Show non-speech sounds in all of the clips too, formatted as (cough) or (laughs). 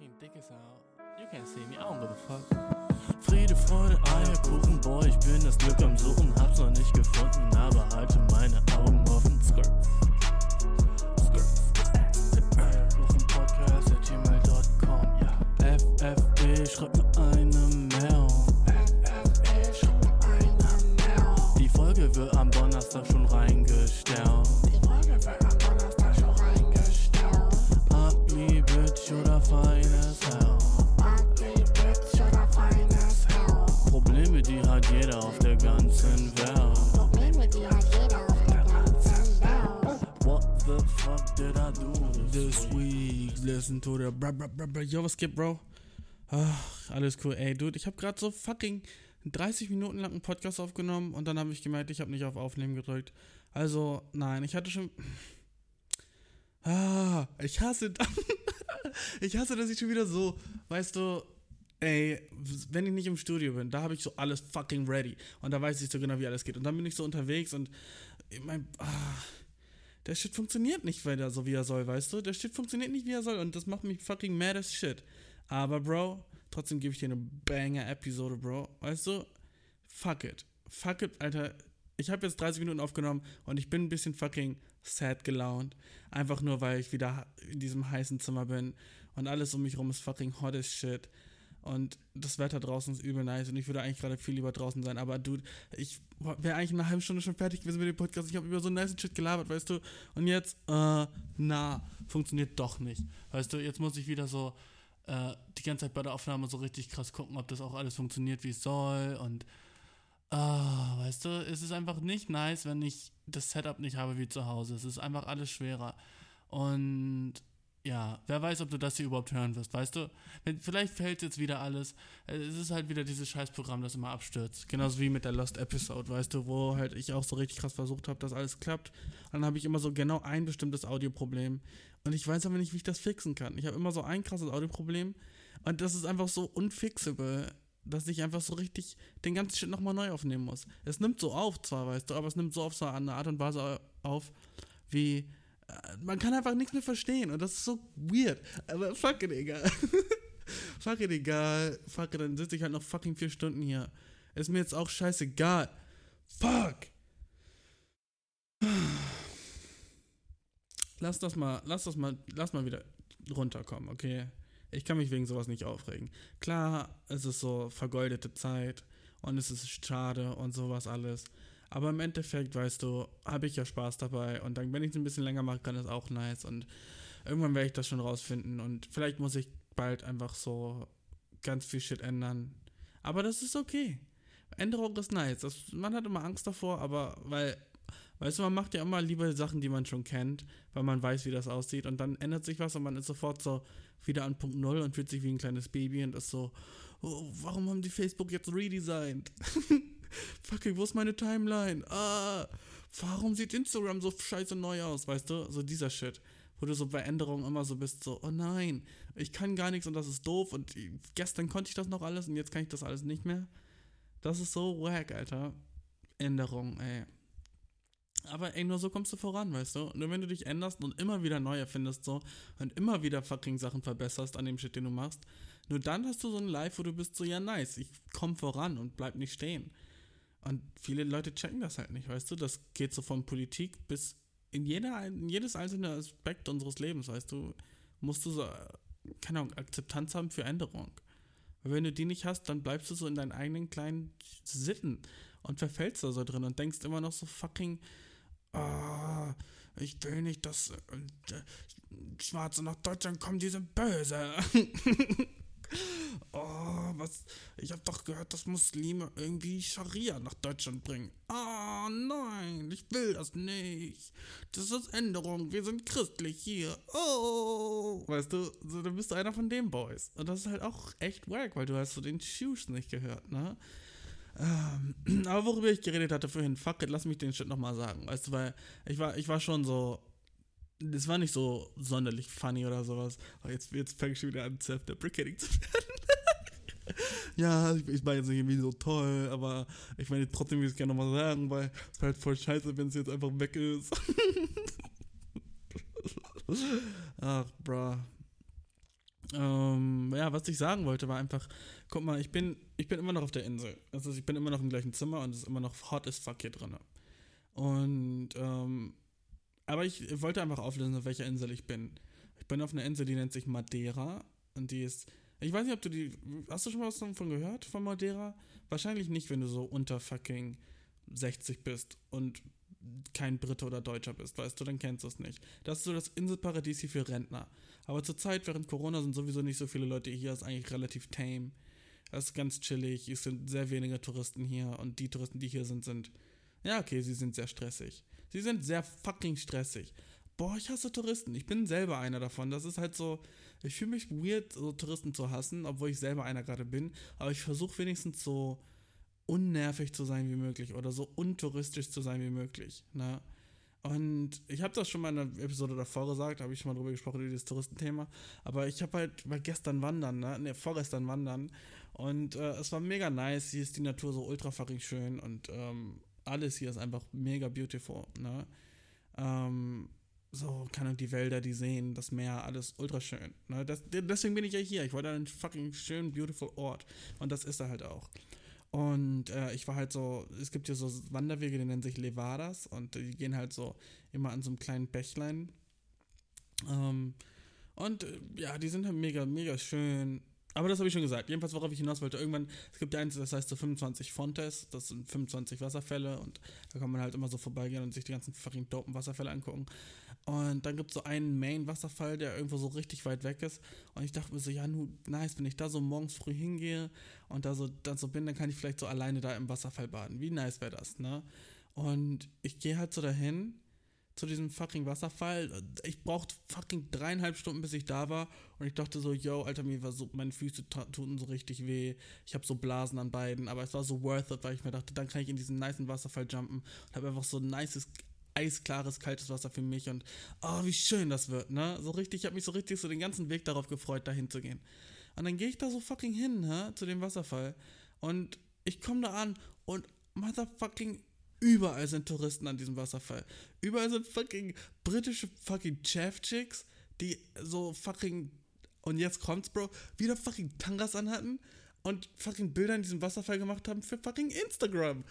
fucking dick is out. You can't see me, I don't give a fuck. Friede, Freude, Eierkuchen, boy, ich bin das Glück am Suchen, hab's noch nicht gefunden, aber halte meine Augen offen. Skirt. Skirt. Eierkuchen Podcast at gmail.com, ja. FFB, schreib ganzen Welt. Probleme, die hat jeder auf der ganzen Welt. What the fuck did I do this week? Listen to the bra bra bra bra. Yo, was geht, Bro? Ach, alles cool. Ey, Dude, ich habe gerade so fucking 30 Minuten lang einen Podcast aufgenommen und dann habe ich gemerkt, ich habe nicht auf Aufnehmen gedrückt. Also, nein, ich hatte schon. Ah, ich hasse. (laughs) ich hasse, dass ich schon wieder so, weißt du, ey, wenn ich nicht im Studio bin, da habe ich so alles fucking ready. Und da weiß ich so genau, wie alles geht. Und dann bin ich so unterwegs und mein. Ah, der Shit funktioniert nicht weiter so, wie er soll, weißt du? Der Shit funktioniert nicht, wie er soll. Und das macht mich fucking mad as shit. Aber, Bro, trotzdem gebe ich dir eine Banger-Episode, Bro. Weißt du? Fuck it. Fuck it, Alter. Ich habe jetzt 30 Minuten aufgenommen und ich bin ein bisschen fucking sad gelaunt. Einfach nur, weil ich wieder in diesem heißen Zimmer bin und alles um mich rum ist fucking hot as shit. Und das Wetter draußen ist übel nice und ich würde eigentlich gerade viel lieber draußen sein. Aber dude, ich wäre eigentlich in einer halben Stunde schon fertig gewesen mit dem Podcast. Ich habe über so nice Shit gelabert, weißt du. Und jetzt, äh, na, funktioniert doch nicht. Weißt du, jetzt muss ich wieder so äh, die ganze Zeit bei der Aufnahme so richtig krass gucken, ob das auch alles funktioniert, wie es soll. Und, äh, weißt du, es ist einfach nicht nice, wenn ich das Setup nicht habe wie zu Hause. Es ist einfach alles schwerer. Und ja, wer weiß, ob du das hier überhaupt hören wirst, weißt du? Vielleicht fällt jetzt wieder alles. Es ist halt wieder dieses Scheißprogramm, das immer abstürzt. Genauso wie mit der Lost Episode, weißt du, wo halt ich auch so richtig krass versucht habe, dass alles klappt. Und dann habe ich immer so genau ein bestimmtes Audioproblem. Und ich weiß aber nicht, wie ich das fixen kann. Ich habe immer so ein krasses Audioproblem. Und das ist einfach so unfixable, dass ich einfach so richtig den ganzen Shit nochmal neu aufnehmen muss. Es nimmt so auf zwar, weißt du, aber es nimmt so auf so eine Art und Weise auf, wie man kann einfach nichts mehr verstehen und das ist so weird. Aber fuck it, egal. (laughs) fuck it, egal. Fuck dann sitze ich halt noch fucking vier Stunden hier. Ist mir jetzt auch scheißegal. Fuck. Lass das mal, lass das mal, lass mal wieder runterkommen, okay? Ich kann mich wegen sowas nicht aufregen. Klar, es ist so vergeudete Zeit und es ist schade und sowas alles. Aber im Endeffekt, weißt du, habe ich ja Spaß dabei. Und dann, wenn ich es ein bisschen länger mache, kann es auch nice. Und irgendwann werde ich das schon rausfinden. Und vielleicht muss ich bald einfach so ganz viel Shit ändern. Aber das ist okay. Änderung ist nice. Das, man hat immer Angst davor, aber weil, weißt du, man macht ja immer lieber Sachen, die man schon kennt, weil man weiß, wie das aussieht. Und dann ändert sich was und man ist sofort so wieder an Punkt Null und fühlt sich wie ein kleines Baby und ist so, oh, warum haben die Facebook jetzt redesigned? (laughs) Fucking, wo ist meine Timeline? Ah, warum sieht Instagram so scheiße neu aus, weißt du? So dieser Shit. Wo du so bei Änderungen immer so bist, so, oh nein, ich kann gar nichts und das ist doof und gestern konnte ich das noch alles und jetzt kann ich das alles nicht mehr. Das ist so wack, Alter. Änderung, ey. Aber ey, nur so kommst du voran, weißt du? Nur wenn du dich änderst und immer wieder neu erfindest so und immer wieder fucking Sachen verbesserst an dem Shit, den du machst, nur dann hast du so ein Live, wo du bist so, ja nice, ich komm voran und bleib nicht stehen. Und viele Leute checken das halt nicht, weißt du? Das geht so von Politik bis in, jeder, in jedes einzelne Aspekt unseres Lebens, weißt du? Musst du so, keine Ahnung, Akzeptanz haben für Änderung. Weil wenn du die nicht hast, dann bleibst du so in deinen eigenen kleinen Sitten und verfällst da so drin und denkst immer noch so fucking, oh, ich will nicht, dass äh, Schwarze nach Deutschland kommen, die sind böse. (laughs) Oh, was? Ich habe doch gehört, dass Muslime irgendwie Scharia nach Deutschland bringen. Ah, oh, nein, ich will das nicht. Das ist Änderung. Wir sind christlich hier. Oh. Weißt du, so, dann bist du einer von den Boys. Und das ist halt auch echt wack, weil du hast so den Shoes nicht gehört, ne? Ähm, (clears throat) aber worüber ich geredet hatte vorhin, fuck it, lass mich den Shit nochmal sagen. Weißt du, weil ich war, ich war schon so das war nicht so sonderlich funny oder sowas. Aber jetzt, jetzt fange ich wieder an, self-deprecating zu (laughs) werden. ja, ich, ich meine jetzt nicht irgendwie so toll, aber ich meine trotzdem will ich es gerne nochmal sagen, weil es halt voll scheiße, wenn es jetzt einfach weg ist. (laughs) Ach, bra. Ähm, ja, was ich sagen wollte, war einfach, guck mal, ich bin, ich bin immer noch auf der Insel. Also ich bin immer noch im gleichen Zimmer und es ist immer noch hot as fuck hier drin. Und, ähm, aber ich wollte einfach auflösen, auf welcher Insel ich bin. Ich bin auf einer Insel, die nennt sich Madeira. Und die ist, ich weiß nicht, ob du die, hast du schon mal was davon gehört, von Madeira? Wahrscheinlich nicht, wenn du so unter fucking 60 bist und kein Brite oder Deutscher bist, weißt du, dann kennst du es nicht. Das ist so das Inselparadies hier für Rentner. Aber zurzeit, während Corona, sind sowieso nicht so viele Leute hier, ist eigentlich relativ tame. Es ist ganz chillig, es sind sehr wenige Touristen hier und die Touristen, die hier sind, sind, ja, okay, sie sind sehr stressig. Sie sind sehr fucking stressig. Boah, ich hasse Touristen. Ich bin selber einer davon. Das ist halt so, ich fühle mich weird, so Touristen zu hassen, obwohl ich selber einer gerade bin. Aber ich versuche wenigstens so unnervig zu sein wie möglich oder so untouristisch zu sein wie möglich. Ne? Und ich habe das schon mal in einer Episode davor gesagt, habe ich schon mal drüber gesprochen, über dieses Touristenthema. Aber ich habe halt, war gestern wandern, ne? Ne, vorgestern wandern. Und äh, es war mega nice. Hier ist die Natur so ultra fucking schön und ähm, alles hier ist einfach mega beautiful. Ne? Ähm, so, kann und die Wälder, die Seen, das Meer, alles ultra schön. Ne? Das, deswegen bin ich ja hier. Ich wollte einen fucking schönen, beautiful Ort. Und das ist er halt auch. Und äh, ich war halt so, es gibt hier so Wanderwege, die nennen sich Levadas und die gehen halt so immer an so einem kleinen Bächlein. Ähm, und äh, ja, die sind halt mega, mega schön. Aber das habe ich schon gesagt. Jedenfalls, worauf ich hinaus wollte, irgendwann, es gibt ja eins, das heißt so 25 Fontes, das sind 25 Wasserfälle und da kann man halt immer so vorbeigehen und sich die ganzen fucking dopen Wasserfälle angucken. Und dann gibt es so einen Main-Wasserfall, der irgendwo so richtig weit weg ist. Und ich dachte mir so, ja, nu, nice, wenn ich da so morgens früh hingehe und da so, dann so bin, dann kann ich vielleicht so alleine da im Wasserfall baden. Wie nice wäre das, ne? Und ich gehe halt so dahin zu diesem fucking Wasserfall. Ich brauchte fucking dreieinhalb Stunden, bis ich da war. Und ich dachte so, yo, Alter, mir war so, meine Füße tun so richtig weh. Ich habe so Blasen an beiden. Aber es war so worth it, weil ich mir dachte, dann kann ich in diesen niceen Wasserfall jumpen. Und habe einfach so ein nices, eisklares, kaltes Wasser für mich. Und oh, wie schön das wird, ne? So richtig, ich habe mich so richtig so den ganzen Weg darauf gefreut, da hinzugehen. Und dann gehe ich da so fucking hin, ne? Zu dem Wasserfall. Und ich komme da an und motherfucking Überall sind Touristen an diesem Wasserfall. Überall sind fucking britische fucking Chef-Chicks, die so fucking, und jetzt kommt's, Bro, wieder fucking Tangas anhatten und fucking Bilder in diesem Wasserfall gemacht haben für fucking Instagram.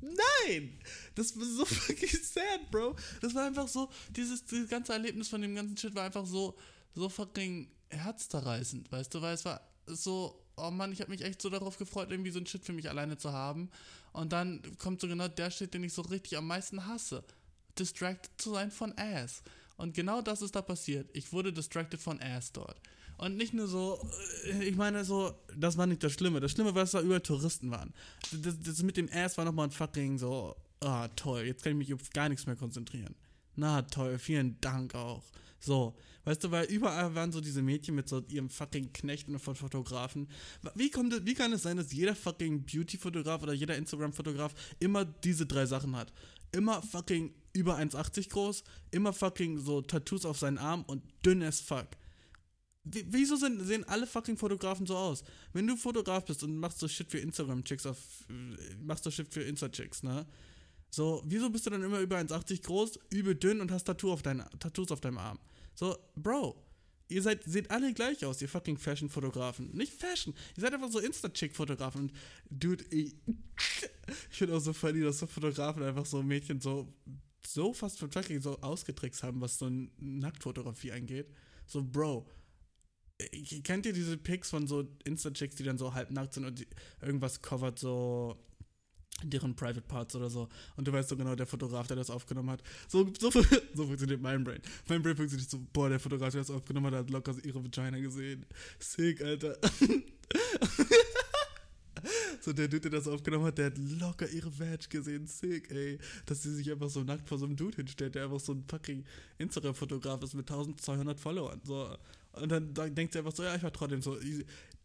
Nein! Das war so (laughs) fucking sad, Bro. Das war einfach so, dieses, dieses ganze Erlebnis von dem ganzen Shit war einfach so, so fucking herzzerreißend, weißt du, weil es war so, oh Mann, ich habe mich echt so darauf gefreut, irgendwie so ein Shit für mich alleine zu haben. Und dann kommt so genau der Shit, den ich so richtig am meisten hasse. Distracted zu sein von Ass. Und genau das ist da passiert. Ich wurde distracted von Ass dort. Und nicht nur so, äh, ich meine so, das war nicht das Schlimme. Das Schlimme war, dass da überall Touristen waren. Das, das mit dem Ass war nochmal ein fucking so, ah toll, jetzt kann ich mich auf gar nichts mehr konzentrieren. Na toll, vielen Dank auch. So, weißt du, weil überall waren so diese Mädchen mit so ihrem fucking Knechten von Fotografen. Wie, kommt, wie kann es sein, dass jeder fucking Beauty-Fotograf oder jeder Instagram-Fotograf immer diese drei Sachen hat? Immer fucking über 1,80 groß, immer fucking so Tattoos auf seinen Arm und dünn as fuck. Wie, wieso sind, sehen alle fucking Fotografen so aus? Wenn du Fotograf bist und machst so Shit für Instagram-Chicks auf, machst so Shit für Insta-Chicks, ne? So, wieso bist du dann immer über 1,80 groß, übel dünn und hast Tattoo auf dein, Tattoos auf deinem Arm? So, Bro, ihr seid, seht alle gleich aus, ihr fucking Fashion-Fotografen. Nicht Fashion, ihr seid einfach so Insta-Chick-Fotografen. Und, dude, ich, (laughs) ich finde auch so funny, dass so Fotografen einfach so Mädchen so, so fast von fucking so ausgetrickst haben, was so Nacktfotografie angeht. So, Bro, kennt ihr diese Pics von so Insta-Chicks, die dann so halbnackt sind und irgendwas covert so deren Private Parts oder so. Und du weißt so genau, der Fotograf, der das aufgenommen hat. So, so, (laughs) so funktioniert mein Brain. Mein Brain funktioniert so, boah, der Fotograf, der das aufgenommen hat, hat locker ihre Vagina gesehen. Sick, Alter. (laughs) so, der Dude, der das aufgenommen hat, der hat locker ihre Vag gesehen. Sick, ey. Dass sie sich einfach so nackt vor so einem Dude hinstellt, der einfach so ein fucking Instagram-Fotograf ist mit 1200 Followern. So. Und dann, dann denkt sie einfach so, ja, ich war trotzdem so.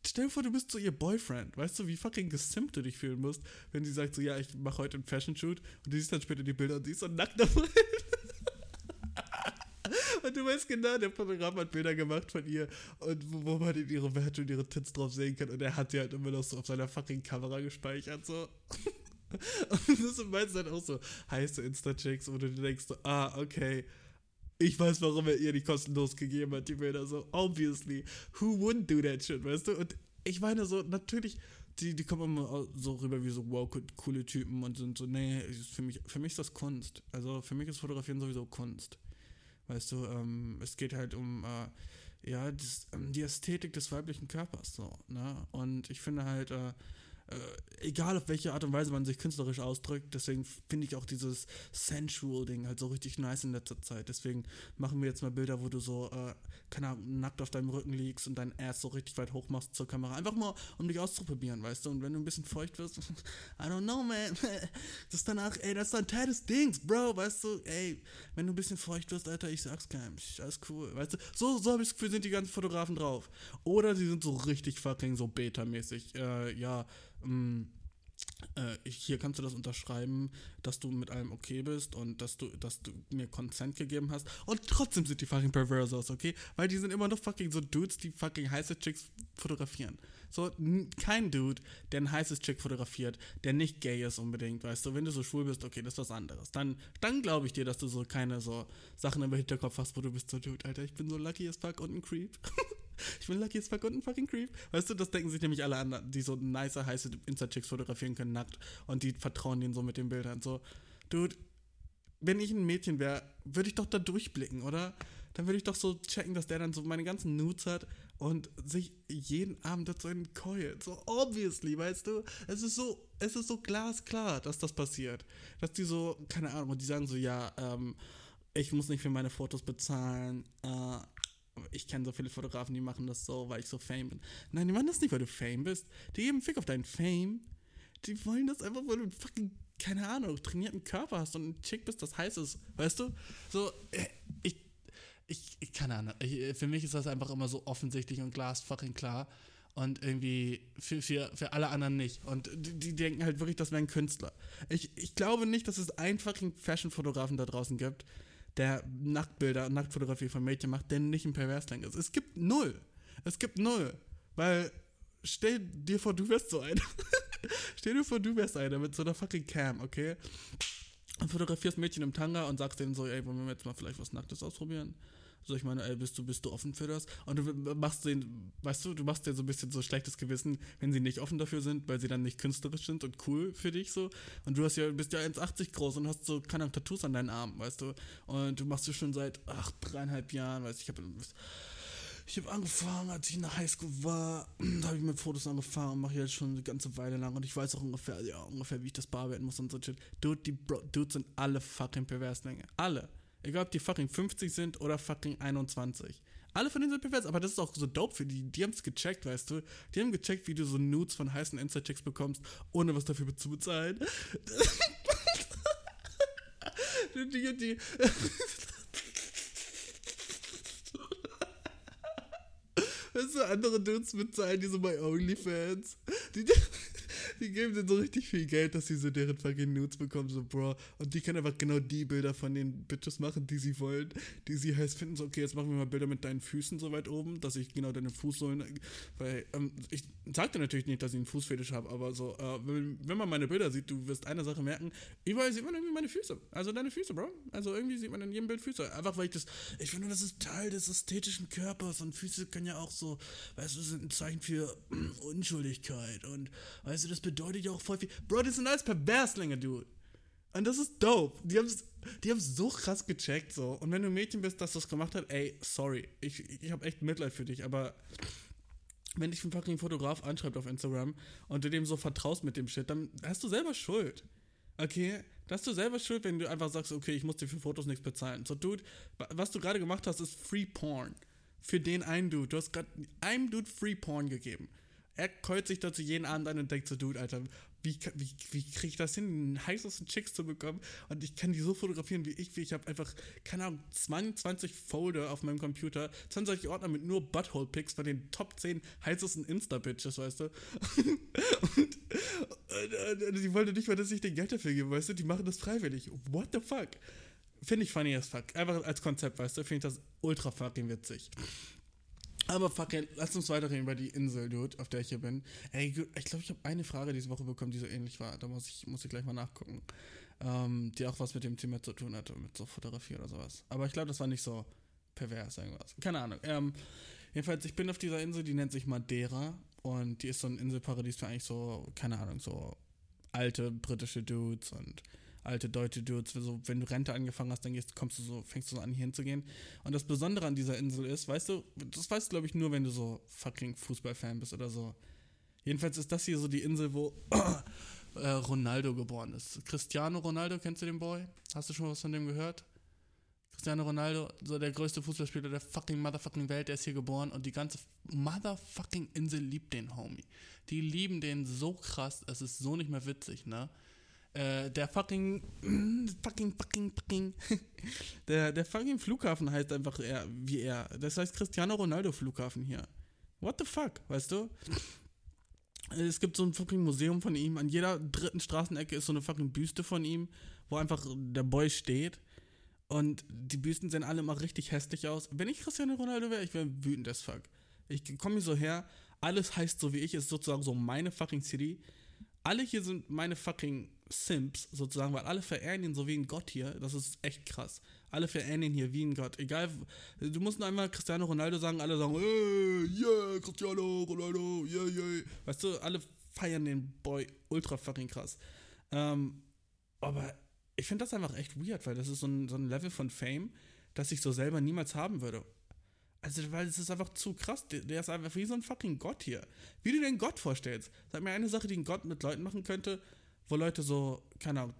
Stell dir vor, du bist so ihr Boyfriend. Weißt du, wie fucking gesimpt du dich fühlen musst, wenn sie sagt so, ja, ich mache heute einen Fashion-Shoot und du siehst dann später die Bilder und sie ist so nackt dabei. (laughs) und du weißt genau, der Fotograf hat Bilder gemacht von ihr und wo, wo man in ihre Werte und ihre Tits drauf sehen kann und er hat die halt immer noch so auf seiner fucking Kamera gespeichert, so. (laughs) und das sind meistens halt auch so heiße Insta-Chicks, wo du denkst so, ah, okay, ich weiß, warum er ihr die kostenlos gegeben hat, die Bilder. So, obviously. Who wouldn't do that shit, weißt du? Und ich meine so, natürlich, die, die kommen immer so rüber wie so, wow, coole Typen und sind so, nee, für mich, für mich ist das Kunst. Also für mich ist Fotografieren sowieso Kunst. Weißt du, ähm, es geht halt um, äh, ja, das, ähm, die Ästhetik des weiblichen Körpers, so, ne? Und ich finde halt, äh, äh, egal auf welche Art und Weise man sich künstlerisch ausdrückt, deswegen finde ich auch dieses Sensual-Ding halt so richtig nice in letzter Zeit. Deswegen machen wir jetzt mal Bilder, wo du so, äh, keine Ahnung, nackt auf deinem Rücken liegst und dein Ass so richtig weit hoch machst zur Kamera. Einfach mal, um dich auszuprobieren, weißt du? Und wenn du ein bisschen feucht wirst, (laughs) I don't know, man. (laughs) Das ist danach, ey, das ist ein Teil des Dings, Bro, weißt du? Ey, wenn du ein bisschen feucht wirst, Alter, ich sag's keinem, alles cool, weißt du? So, so habe ich das Gefühl, sind die ganzen Fotografen drauf. Oder sie sind so richtig fucking so beta-mäßig, äh, ja, ähm, äh, hier kannst du das unterschreiben, dass du mit allem okay bist und dass du, dass du mir Consent gegeben hast. Und trotzdem sind die fucking Perversos, okay? Weil die sind immer noch fucking so Dudes, die fucking heiße Chicks fotografieren. So, kein Dude, der ein heißes Chick fotografiert, der nicht gay ist unbedingt, weißt du, wenn du so schwul bist, okay, das ist was anderes. Dann, dann glaube ich dir, dass du so keine so Sachen im Hinterkopf hast, wo du bist so, Dude, Alter, ich bin so lucky as fuck und ein Creep. (laughs) ich bin lucky as fuck und ein fucking Creep. Weißt du, das denken sich nämlich alle an, die so nice, heiße Insta-Chicks fotografieren können, nackt. Und die vertrauen denen so mit den Bildern. So, Dude, wenn ich ein Mädchen wäre, würde ich doch da durchblicken, oder? Dann würde ich doch so checken, dass der dann so meine ganzen Nudes hat und sich jeden Abend dazu keult. So obviously, weißt du? Es ist so, es ist so glasklar, dass das passiert. Dass die so, keine Ahnung, die sagen so, ja, ähm, ich muss nicht für meine Fotos bezahlen. Äh, ich kenne so viele Fotografen, die machen das so, weil ich so Fame bin. Nein, die machen das nicht, weil du Fame bist. Die geben Fick auf deinen Fame. Die wollen das einfach, weil du fucking, keine Ahnung, trainierten Körper hast und ein Chick bist, das heiß ist. Weißt du? So, äh, ich ich, ich keine Ahnung. Ich, für mich ist das einfach immer so offensichtlich und glasfucking klar. Und irgendwie für, für, für alle anderen nicht. Und die, die denken halt wirklich, das wäre ein Künstler. Ich, ich glaube nicht, dass es einfach einen Fashion-Fotografen da draußen gibt, der Nacktbilder Nacktfotografie von Mädchen macht, der nicht ein Perversling ist. Es gibt null. Es gibt null. Weil, stell dir vor, du wärst so einer. (laughs) stell dir vor, du wärst einer mit so einer fucking Cam, okay? Und fotografierst Mädchen im Tanga und sagst denen so, ey, wollen wir jetzt mal vielleicht was Nacktes ausprobieren? So, ich meine, ey, bist du, bist du offen für das? Und du machst den, weißt du, du machst dir so ein bisschen so schlechtes Gewissen, wenn sie nicht offen dafür sind, weil sie dann nicht künstlerisch sind und cool für dich so. Und du hast ja, bist ja 1,80 groß und hast so keine Tattoos an deinen Armen, weißt du? Und du machst du schon seit, ach, dreieinhalb Jahren, weißt du, ich habe ich habe angefangen, als ich in der Highschool war, da habe ich mit Fotos angefangen und mache jetzt schon eine ganze Weile lang und ich weiß auch ungefähr, ja, ungefähr, wie ich das bearbeiten muss und so shit. Dude, die Bro Dudes sind alle fucking Perverslänge. Alle. Egal, ob die fucking 50 sind oder fucking 21. Alle von denen sind pervers, aber das ist auch so dope für die. Die haben es gecheckt, weißt du? Die haben gecheckt, wie du so Nudes von heißen Insta-Checks bekommst, ohne was dafür zu bezahlen. (laughs) die, die, (laughs) Weißt du, andere Dudes bezahlen die so bei OnlyFans. Die, die geben denen so richtig viel Geld, dass sie so deren fucking Nudes bekommen, so Bro. Und die können einfach genau die Bilder von den Bitches machen, die sie wollen, die sie heiß finden. So, okay, jetzt machen wir mal Bilder mit deinen Füßen so weit oben, dass ich genau deine Fußsohlen. Weil, ähm, ich sag dir natürlich nicht, dass ich einen Fußfetisch habe, aber so, äh, wenn, wenn, man meine Bilder sieht, du wirst eine Sache merken, überall sieht man irgendwie meine Füße. Also deine Füße, Bro. Also irgendwie sieht man in jedem Bild Füße. Einfach weil ich das, ich finde, das ist Teil des ästhetischen Körpers und Füße können ja auch so, weißt du, sind ein Zeichen für (clears throat) Unschuldigkeit und, weißt du, das bedeutet ja auch voll viel. Bro, das sind alles Perverslinge, dude. Und das ist dope. Die haben die haben's so krass gecheckt, so. Und wenn du ein Mädchen bist, das das gemacht hat, ey, sorry. Ich, ich habe echt Mitleid für dich, aber wenn dich ein fucking Fotograf anschreibt auf Instagram und du dem so vertraust mit dem Shit, dann hast du selber Schuld. Okay? Da hast du selber Schuld, wenn du einfach sagst, okay, ich muss dir für Fotos nichts bezahlen. So, Dude, was du gerade gemacht hast, ist Free Porn. Für den einen Dude. Du hast gerade einem Dude Free Porn gegeben. Er keult sich dazu jeden Abend an und denkt so, Dude, Alter, wie, wie, wie kriege ich das hin, den heißesten Chicks zu bekommen? Und ich kann die so fotografieren wie ich, wie ich habe einfach, keine Ahnung, 22 Folder auf meinem Computer, 20 Ordner mit nur Butthole-Pics von den Top 10 heißesten Insta-Bitches, weißt du? (laughs) und, und, und, die wollen nicht mal, dass ich den Geld dafür gebe, weißt du? Die machen das freiwillig. What the fuck? Finde ich funny as fuck. Einfach als Konzept, weißt du? Finde ich das ultra fucking witzig. Aber fuck it, lass uns weiterreden über die Insel, Dude, auf der ich hier bin. Ey, ich glaube, ich habe eine Frage diese Woche bekommen, die so ähnlich war. Da muss ich, muss ich gleich mal nachgucken. ähm, die auch was mit dem Thema zu tun hatte, mit so Fotografie oder sowas. Aber ich glaube, das war nicht so pervers irgendwas. Keine Ahnung. Ähm, jedenfalls, ich bin auf dieser Insel, die nennt sich Madeira und die ist so ein Inselparadies für eigentlich so, keine Ahnung, so alte britische Dudes und alte deutsche Dudes. So, wenn du Rente angefangen hast, dann gehst, kommst du so, fängst du so an, hier hinzugehen. Und das Besondere an dieser Insel ist, weißt du, das weißt du, glaube ich, nur, wenn du so fucking Fußballfan bist oder so. Jedenfalls ist das hier so die Insel, wo (clears throat) äh, Ronaldo geboren ist. Cristiano Ronaldo, kennst du den Boy? Hast du schon was von dem gehört? Cristiano Ronaldo, so der größte Fußballspieler der fucking motherfucking Welt, der ist hier geboren und die ganze motherfucking Insel liebt den Homie. Die lieben den so krass, es ist so nicht mehr witzig, ne? Äh, der fucking, (clears throat) fucking, fucking, fucking, (laughs) der, der fucking Flughafen heißt einfach er, wie er. Das heißt Cristiano Ronaldo Flughafen hier. What the fuck, weißt du? Es gibt so ein fucking Museum von ihm. An jeder dritten Straßenecke ist so eine fucking Büste von ihm, wo einfach der Boy steht. Und die Büsten sehen alle immer richtig hässlich aus. Wenn ich Cristiano Ronaldo wäre, ich wäre wütend as fuck. Ich komme hier so her, alles heißt so wie ich, ist sozusagen so meine fucking City. Alle hier sind meine fucking Simps, sozusagen, weil alle verehren ihn so wie ein Gott hier. Das ist echt krass. Alle verehren ihn hier wie ein Gott. Egal, du musst nur einmal Cristiano Ronaldo sagen, alle sagen, hey, yeah, Cristiano Ronaldo, yeah, yeah. Weißt du, alle feiern den Boy ultra fucking krass. Ähm, aber ich finde das einfach echt weird, weil das ist so ein, so ein Level von Fame, das ich so selber niemals haben würde. Also, weil es ist einfach zu krass. Der, ist einfach wie so ein fucking Gott hier. Wie du dir einen Gott vorstellst. Sag mir eine Sache, die ein Gott mit Leuten machen könnte, wo Leute so, keine Ahnung.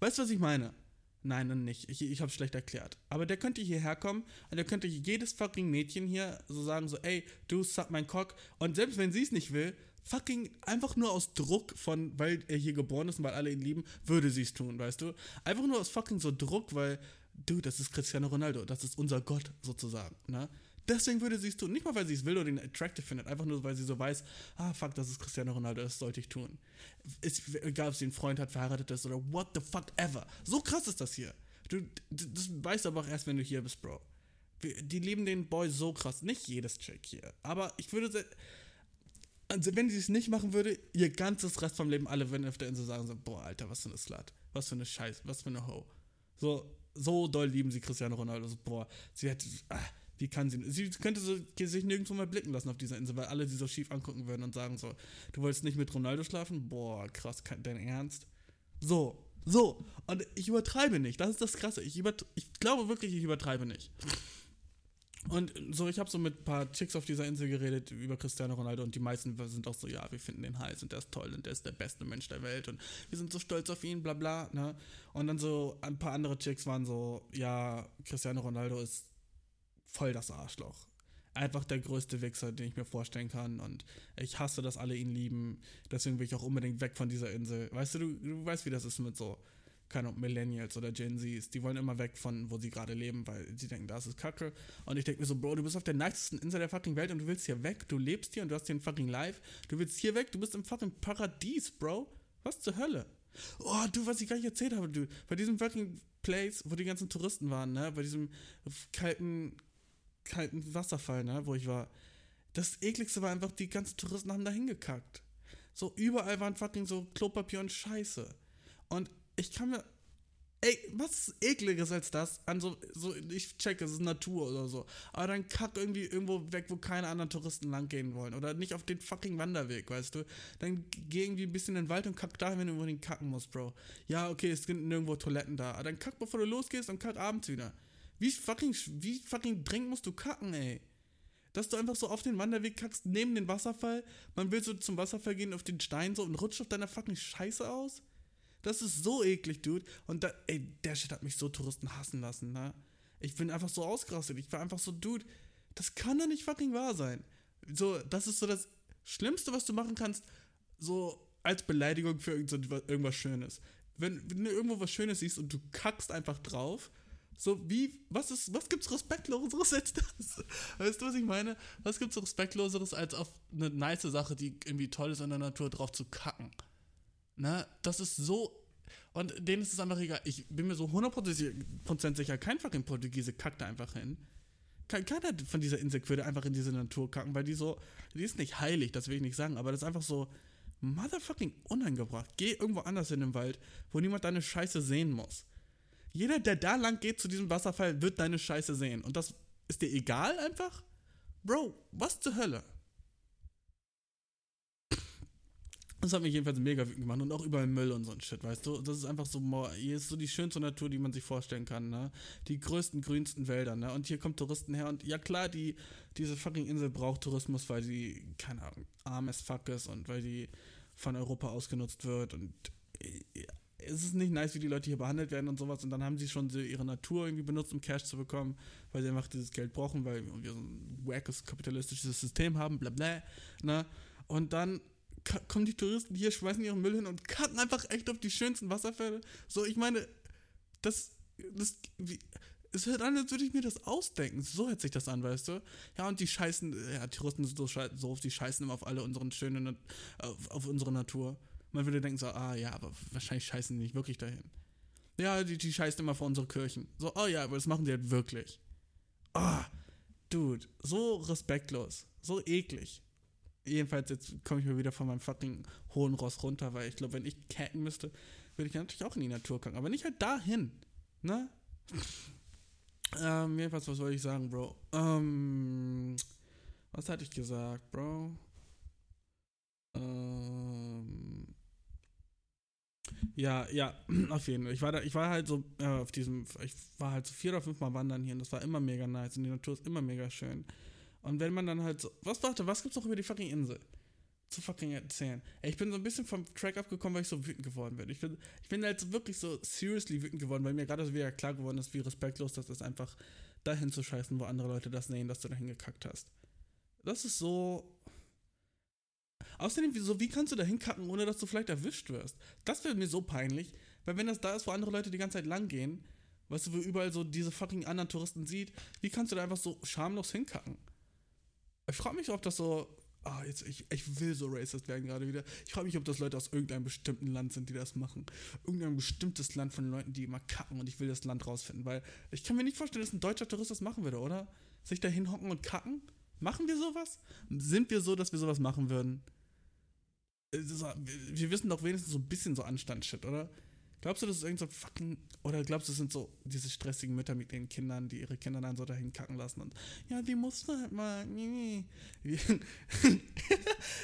Weißt du, was ich meine? Nein, dann nicht. Ich, ich hab's schlecht erklärt. Aber der könnte hierher kommen und der könnte jedes fucking Mädchen hier so sagen, so, ey, du suck mein Cock. Und selbst wenn sie es nicht will, fucking einfach nur aus Druck von, weil er hier geboren ist und weil alle ihn lieben, würde sie es tun, weißt du? Einfach nur aus fucking so Druck, weil, du, das ist Cristiano Ronaldo, das ist unser Gott sozusagen, ne? Deswegen würde sie es tun. Nicht mal, weil sie es will oder ihn attractive findet, einfach nur, weil sie so weiß, ah, fuck, das ist Cristiano Ronaldo, das sollte ich tun. Ist, egal, ob sie einen Freund hat, verheiratet ist oder what the fuck ever. So krass ist das hier. Du, das weißt du aber auch erst, wenn du hier bist, Bro. Die lieben den Boy so krass. Nicht jedes Chick hier. Aber ich würde also wenn sie es nicht machen würde, ihr ganzes Rest vom Leben, alle würden auf der Insel sagen so, boah, Alter, was für eine Slut. Was für eine Scheiße, was für eine Ho. So, so doll lieben sie Cristiano Ronaldo. So, boah, sie hätte, ah, wie kann sie, sie könnte sich nirgendwo mal blicken lassen auf dieser Insel, weil alle sie so schief angucken würden und sagen so, du wolltest nicht mit Ronaldo schlafen? Boah, krass, dein Ernst? So, so. Und ich übertreibe nicht, das ist das Krasse. Ich, übert ich glaube wirklich, ich übertreibe nicht. Und so, ich habe so mit ein paar Chicks auf dieser Insel geredet über Cristiano Ronaldo und die meisten sind auch so, ja, wir finden den heiß und der ist toll und der ist der beste Mensch der Welt und wir sind so stolz auf ihn, bla bla, ne? Und dann so, ein paar andere Chicks waren so, ja, Cristiano Ronaldo ist voll das Arschloch. Einfach der größte Wichser, den ich mir vorstellen kann und ich hasse, dass alle ihn lieben, deswegen will ich auch unbedingt weg von dieser Insel. Weißt du, du, du weißt, wie das ist mit so keine Millennials oder Gen Zs, die wollen immer weg von, wo sie gerade leben, weil sie denken, das ist Kacke. Und ich denke mir so, Bro, du bist auf der nicesten Insel der fucking Welt und du willst hier weg, du lebst hier und du hast hier ein fucking Life. Du willst hier weg, du bist im fucking Paradies, Bro. Was zur Hölle? Oh, du, was ich gar nicht erzählt habe, du. Bei diesem fucking Place, wo die ganzen Touristen waren, ne? Bei diesem kalten, kalten Wasserfall, ne? Wo ich war. Das ekligste war einfach, die ganzen Touristen haben da hingekackt. So, überall waren fucking so Klopapier und Scheiße. Und ich kann mir. Ey, was ist ekliges als das? An so, so, ich check, es ist Natur oder so. Aber dann kack irgendwie irgendwo weg, wo keine anderen Touristen langgehen wollen. Oder nicht auf den fucking Wanderweg, weißt du? Dann geh irgendwie ein bisschen in den Wald und kack da, wenn du unbedingt kacken musst, Bro. Ja, okay, es sind nirgendwo Toiletten da. Aber dann kack, bevor du losgehst und kack abends wieder. Wie fucking, wie fucking dringend musst du kacken, ey? Dass du einfach so auf den Wanderweg kackst, neben den Wasserfall. Man will so zum Wasserfall gehen auf den Stein so und rutscht auf deiner fucking Scheiße aus. Das ist so eklig, Dude. Und da, ey, der Shit hat mich so Touristen hassen lassen, ne? Ich bin einfach so ausgerastet. Ich war einfach so, Dude, das kann doch nicht fucking wahr sein. So, das ist so das Schlimmste, was du machen kannst, so als Beleidigung für irgendwas Schönes. Wenn, wenn du irgendwo was Schönes siehst und du kackst einfach drauf, so wie, was ist, was gibt's Respektloseres als das? (laughs) Weißt du, was ich meine? Was gibt's Respektloseres als auf eine nice Sache, die irgendwie toll ist in der Natur, drauf zu kacken? Ne? Das ist so. Und denen ist es einfach egal. Ich bin mir so 100% sicher, kein fucking Portugiese kackt da einfach hin. Keiner von dieser Insel würde einfach in diese Natur kacken, weil die so. Die ist nicht heilig, das will ich nicht sagen, aber das ist einfach so. motherfucking unangebracht. Geh irgendwo anders in den Wald, wo niemand deine Scheiße sehen muss. Jeder, der da lang geht zu diesem Wasserfall, wird deine Scheiße sehen. Und das ist dir egal einfach? Bro, was zur Hölle? Das hat mich jedenfalls mega wütend gemacht und auch überall Müll und so ein Shit, weißt du? Das ist einfach so, hier ist so die schönste Natur, die man sich vorstellen kann, ne? Die größten, grünsten Wälder, ne? Und hier kommen Touristen her und ja klar, die, diese fucking Insel braucht Tourismus, weil sie, keine Ahnung, arm as fuck ist und weil die von Europa ausgenutzt wird und äh, es ist nicht nice, wie die Leute hier behandelt werden und sowas und dann haben sie schon so ihre Natur irgendwie benutzt, um Cash zu bekommen, weil sie einfach dieses Geld brauchen, weil wir so ein wackes kapitalistisches System haben, bla bla, ne? Und dann kommen die Touristen hier, schmeißen ihren Müll hin und cutten einfach echt auf die schönsten Wasserfälle. So, ich meine, das, das, wie, es hört an, als würde ich mir das ausdenken. So hört sich das an, weißt du? Ja, und die scheißen, ja, Touristen sind so, so die scheißen immer auf alle unseren schönen, auf, auf unsere Natur. Man würde denken so, ah ja, aber wahrscheinlich scheißen die nicht wirklich dahin. Ja, die, die scheißen immer vor unsere Kirchen. So, oh ja, aber das machen die halt wirklich. Ah, dude, so respektlos, so eklig. Jedenfalls, jetzt komme ich mir wieder von meinem fucking hohen Ross runter, weil ich glaube, wenn ich caten müsste, würde ich natürlich auch in die Natur gucken. Aber nicht halt dahin. Ne? (laughs) ähm, jedenfalls, was wollte ich sagen, Bro? Ähm, was hatte ich gesagt, Bro? Ähm, ja, ja, (clears throat) auf jeden Fall. Ich war da, ich war halt so äh, auf diesem, ich war halt so vier oder fünf Mal wandern hier und das war immer mega nice und die Natur ist immer mega schön. Und wenn man dann halt so, was warte, was gibt's noch über die fucking Insel? Zu fucking erzählen. Ey, ich bin so ein bisschen vom Track abgekommen, weil ich so wütend geworden bin. Ich bin, ich bin halt so wirklich so seriously wütend geworden, weil mir gerade so wieder klar geworden ist, wie respektlos das ist, einfach dahin zu scheißen, wo andere Leute das sehen, dass du dahin gekackt hast. Das ist so. Außerdem, wie, so, wie kannst du da hinkacken, ohne dass du vielleicht erwischt wirst? Das wäre mir so peinlich, weil wenn das da ist, wo andere Leute die ganze Zeit lang gehen, weißt du, wo überall so diese fucking anderen Touristen sieht, wie kannst du da einfach so schamlos hinkacken? Ich frage mich, ob das so. Ah, jetzt, ich, ich will so racist werden gerade wieder. Ich frage mich, ob das Leute aus irgendeinem bestimmten Land sind, die das machen. Irgendein bestimmtes Land von Leuten, die immer kacken und ich will das Land rausfinden, weil ich kann mir nicht vorstellen, dass ein deutscher Tourist das machen würde, oder? Sich da hinhocken und kacken? Machen wir sowas? Sind wir so, dass wir sowas machen würden? Ist- Wir wissen doch wenigstens so ein bisschen so Anstandsshit, oder? Glaubst du, das ist irgend so fucking. Oder glaubst du, das sind so diese stressigen Mütter mit ihren Kindern, die ihre Kinder dann so dahin kacken lassen und. Ja, die mussten halt mal. nee, nee." (laughs)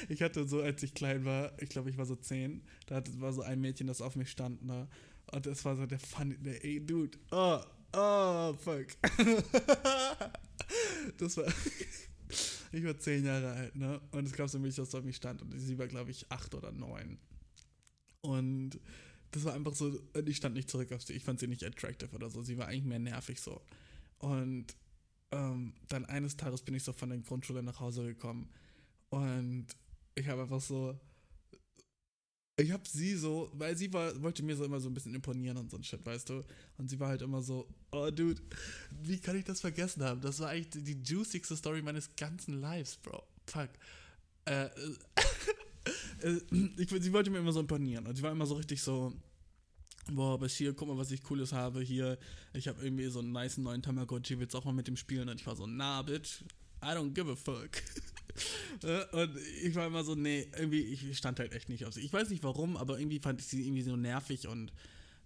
ich hatte so, als ich klein war, ich glaube, ich war so zehn, da war so ein Mädchen, das auf mich stand, ne? Und das war so der Fun, der, ey, Dude, oh, oh, fuck. (laughs) das war. (laughs) Ich war zehn Jahre alt, ne? Und es gab so ein Mädchen, das auf mich stand. Und sie war, glaube ich, acht oder neun. Und das war einfach so, ich stand nicht zurück auf sie. Ich fand sie nicht attractive oder so. Sie war eigentlich mehr nervig so. Und ähm, dann eines Tages bin ich so von der Grundschule nach Hause gekommen. Und ich habe einfach so. Ich habe sie so, weil sie war, wollte mir so immer so ein bisschen imponieren und so ein Shit, weißt du? Und sie war halt immer so, oh dude, wie kann ich das vergessen haben? Das war eigentlich die, die juicigste Story meines ganzen Lives, Bro. Fuck. Äh, (laughs) äh, ich, sie wollte mir immer so imponieren. Und sie war immer so richtig so, boah, Bashir, guck mal, was ich Cooles habe hier. Ich habe irgendwie so einen nice neuen Tamagotchi, willst du auch mal mit dem spielen? Und ich war so, nah, bitch, I don't give a fuck. (laughs) Äh, und ich war immer so, nee, irgendwie, ich stand halt echt nicht auf sie. Ich weiß nicht warum, aber irgendwie fand ich sie irgendwie so nervig und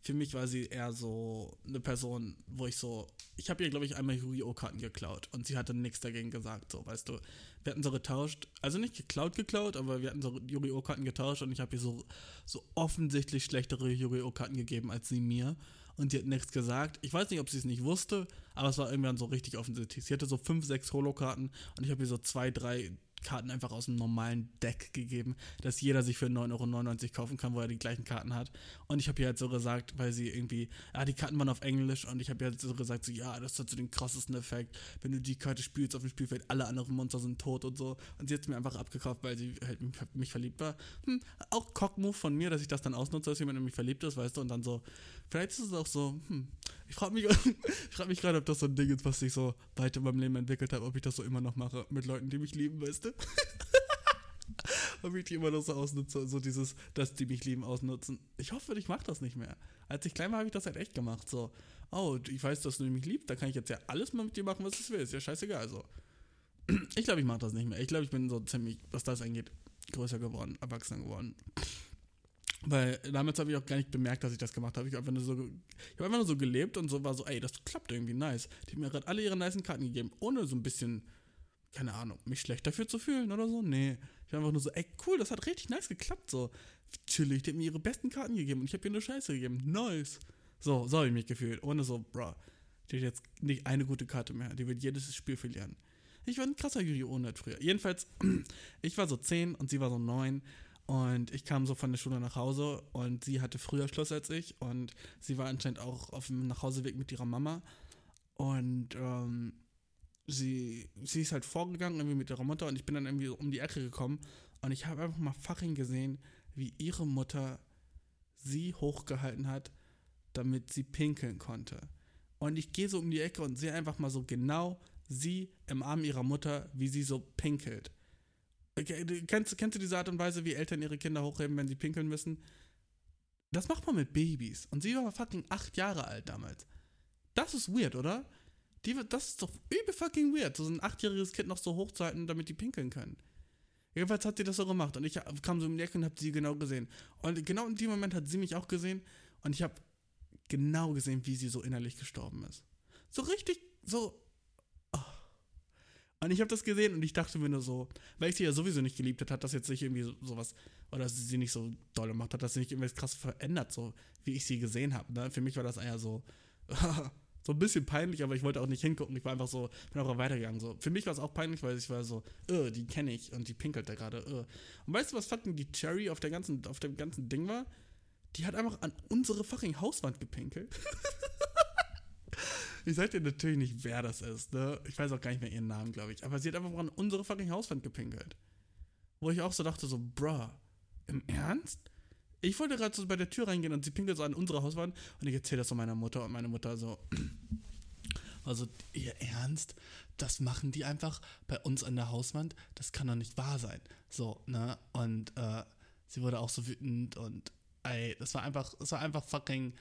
für mich war sie eher so eine Person, wo ich so, ich habe ihr, glaube ich, einmal Yu-Gi-Oh! Karten geklaut und sie hatte nichts dagegen gesagt, so, weißt du. Wir hatten so getauscht, also nicht geklaut, geklaut, aber wir hatten so Yu-Gi-Oh! Karten getauscht und ich habe ihr so, so offensichtlich schlechtere Yu-Gi-Oh! Karten gegeben als sie mir und sie hat nichts gesagt. Ich weiß nicht, ob sie es nicht wusste, aber es war irgendwann so richtig offensichtlich. Sie hatte so fünf, sechs Holo-Karten und ich habe ihr so zwei, drei Karten einfach aus dem normalen Deck gegeben, dass jeder sich für 9,99 Euro kaufen kann, wo er die gleichen Karten hat. Und ich habe ihr halt so gesagt, weil sie irgendwie, ja, die Karten waren auf Englisch und ich habe ihr halt so gesagt, so, ja, das hat so den krassesten Effekt, wenn du die Karte spielst auf dem Spielfeld, alle anderen Monster sind tot und so. Und sie hat es mir einfach abgekauft, weil sie halt mich verliebt war. Hm, auch Cockmove von mir, dass ich das dann ausnutze, dass jemand in mich verliebt ist, weißt du, und dann so, vielleicht ist es auch so, hm, ich frage mich, (laughs) ich frag mich gerade, ob das so ein Ding ist, was sich so weiter in meinem Leben entwickelt hat, ob ich das so immer noch mache mit Leuten, die mich lieben, weißt du? (laughs) ob ich die immer noch so ausnutze, so dieses, dass die mich lieben, ausnutzen. Ich hoffe, ich mache das nicht mehr. Als ich klein war, habe ich das halt echt gemacht. So, oh, ich weiß, dass du mich liebst, da kann ich jetzt ja alles mal mit dir machen, was ich will. Ist ja scheißegal. So. Ich glaube, ich mache das nicht mehr. Ich glaube, ich bin so ziemlich, was das angeht, größer geworden, erwachsener geworden. Weil damals habe ich auch gar nicht bemerkt, dass ich das gemacht habe. Ich habe einfach, so, hab einfach nur so gelebt und so war so, ey, das klappt irgendwie nice. Die haben mir gerade alle ihre nicen Karten gegeben, ohne so ein bisschen, keine Ahnung, mich schlecht dafür zu fühlen oder so. Nee. Ich war einfach nur so, ey, cool, das hat richtig nice geklappt. So, chillig, die haben mir ihre besten Karten gegeben und ich habe ihr eine Scheiße gegeben. Nice. So, so habe ich mich gefühlt. Ohne so, bro, die hat jetzt nicht eine gute Karte mehr. Die wird jedes Spiel verlieren. Ich war ein krasser Yu-Gi-Oh! früher. Jedenfalls, (clears throat) ich war so 10 und sie war so 9 und ich kam so von der Schule nach Hause und sie hatte früher Schluss als ich und sie war anscheinend auch auf dem Nachhauseweg mit ihrer Mama und ähm, sie, sie ist halt vorgegangen irgendwie mit ihrer Mutter und ich bin dann irgendwie um die Ecke gekommen und ich habe einfach mal fucking gesehen, wie ihre Mutter sie hochgehalten hat, damit sie pinkeln konnte. Und ich gehe so um die Ecke und sehe einfach mal so genau sie im Arm ihrer Mutter, wie sie so pinkelt. Kennst, kennst du diese Art und Weise, wie Eltern ihre Kinder hochheben, wenn sie pinkeln müssen? Das macht man mit Babys. Und sie war fucking acht Jahre alt damals. Das ist weird, oder? Die, das ist doch übel fucking weird, so ein achtjähriges Kind noch so hochzuhalten, damit die pinkeln können. Jedenfalls hat sie das so gemacht und ich kam so die Ecke und habe sie genau gesehen. Und genau in dem Moment hat sie mich auch gesehen und ich habe genau gesehen, wie sie so innerlich gestorben ist. So richtig, so. oh. Und ich habe das gesehen und ich dachte mir nur so, weil ich sie ja sowieso nicht geliebt hat, hat das jetzt nicht irgendwie so, sowas, oder dass sie sie nicht so doll gemacht hat, dass sie nicht irgendwas krass verändert, so wie ich sie gesehen habe. Ne? Für mich war das eher so, (laughs) so ein bisschen peinlich, aber ich wollte auch nicht hingucken. Ich war einfach so, bin einfach weitergegangen. So. Für mich war es auch peinlich, weil ich war so, äh, die kenne ich und die pinkelt da gerade. Äh. Und weißt du, was fucking die Cherry auf, der ganzen, auf dem ganzen Ding war? Die hat einfach an unsere fucking Hauswand gepinkelt. (laughs) ich sag dir natürlich nicht, wer das ist, ne? Ich weiß auch gar nicht mehr ihren Namen, glaube ich. Aber sie hat einfach an unsere fucking Hauswand gepinkelt. Wo ich auch so dachte, so, bruh, im Ernst? Ich wollte gerade so bei der Tür reingehen und sie pinkelt so an unsere Hauswand und ich erzähle das so meiner Mutter und meine Mutter so, (clears throat) also ihr Ernst? Das machen die einfach bei uns an der Hauswand? Das kann doch nicht wahr sein. So, ne? Und äh, sie wurde auch so wütend und ey, das war einfach, das war einfach fucking.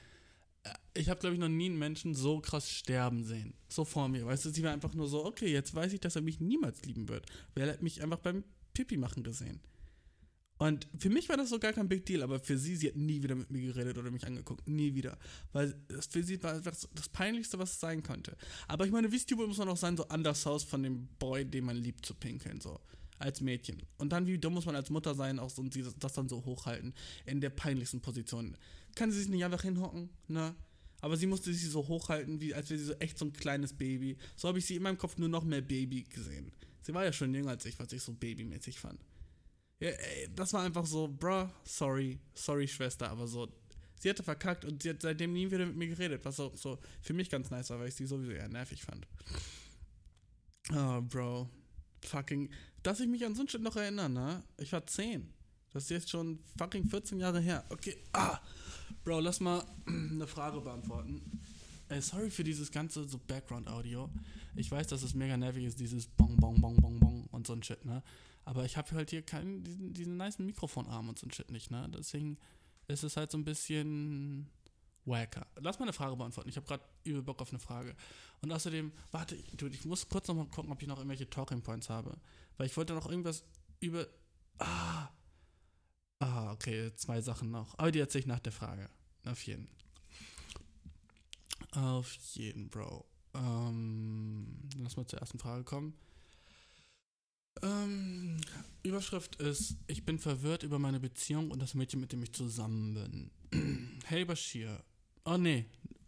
äh, Ich habe, glaube ich, noch nie einen Menschen so krass sterben sehen. So vor mir. Weißt du, sie war einfach nur so, okay, jetzt weiß ich, dass er mich niemals lieben wird. Weil er hat mich einfach beim Pipi machen gesehen. Und für mich war das so gar kein Big Deal, aber für sie, sie hat nie wieder mit mir geredet oder mich angeguckt. Nie wieder. Weil es für sie war so das Peinlichste, was es sein konnte. Aber ich meine, wie stupid muss man auch sein, so an das Haus von dem Boy, den man liebt, zu pinkeln, so. Als Mädchen. Und dann, wie dumm muss man als Mutter sein, auch so, und sie das, das dann so hochhalten, in der peinlichsten Position. Kann sie sich nicht einfach hinhocken, ne? Aber sie musste sich so hochhalten, wie als wäre sie so echt so ein kleines Baby. So habe ich sie in meinem Kopf nur noch mehr Baby gesehen. Sie war ja schon jünger als ich, was ich so babymäßig fand. Ja, ey, das war einfach so, bruh, sorry, sorry, Schwester, aber so, sie hatte verkackt und sie hat seitdem nie wieder mit mir geredet, was auch so für mich ganz nice war, weil ich sie sowieso eher nervig fand. Oh, Bro. Fucking, dass ich mich an so ein Shit noch erinnere, ne? Ich war 10. Das ist jetzt schon fucking 14 Jahre her. Okay, ah, Bro, lass mal (clears throat) eine Frage beantworten. Ey, sorry für dieses ganze so Background-Audio. Ich weiß, dass es mega nervig ist, dieses Bong, Bong, Bong, Bong, Bong und so ein Shit, ne? Aber ich habe halt hier keinen, diesen, diesen nice Mikrofonarm und so ein Shit nicht, ne? Deswegen ist es halt so ein bisschen wacker. Lass mal eine Frage beantworten. Ich habe gerade übel Bock auf eine Frage. Und außerdem, warte, dude, ich muss kurz noch mal gucken, ob ich noch irgendwelche Talking Points habe. Weil ich wollte noch irgendwas über. Ah! Ah, okay, zwei Sachen noch. Aber die erzähle ich nach der Frage. Auf jeden. Auf jeden, Bro. Ähm, lass mal zur ersten Frage kommen. Ähm, Überschrift ist, ich bin verwirrt über meine Beziehung und das Mädchen, mit dem ich zusammen bin. (clears throat) hey Bashir. Oh nee.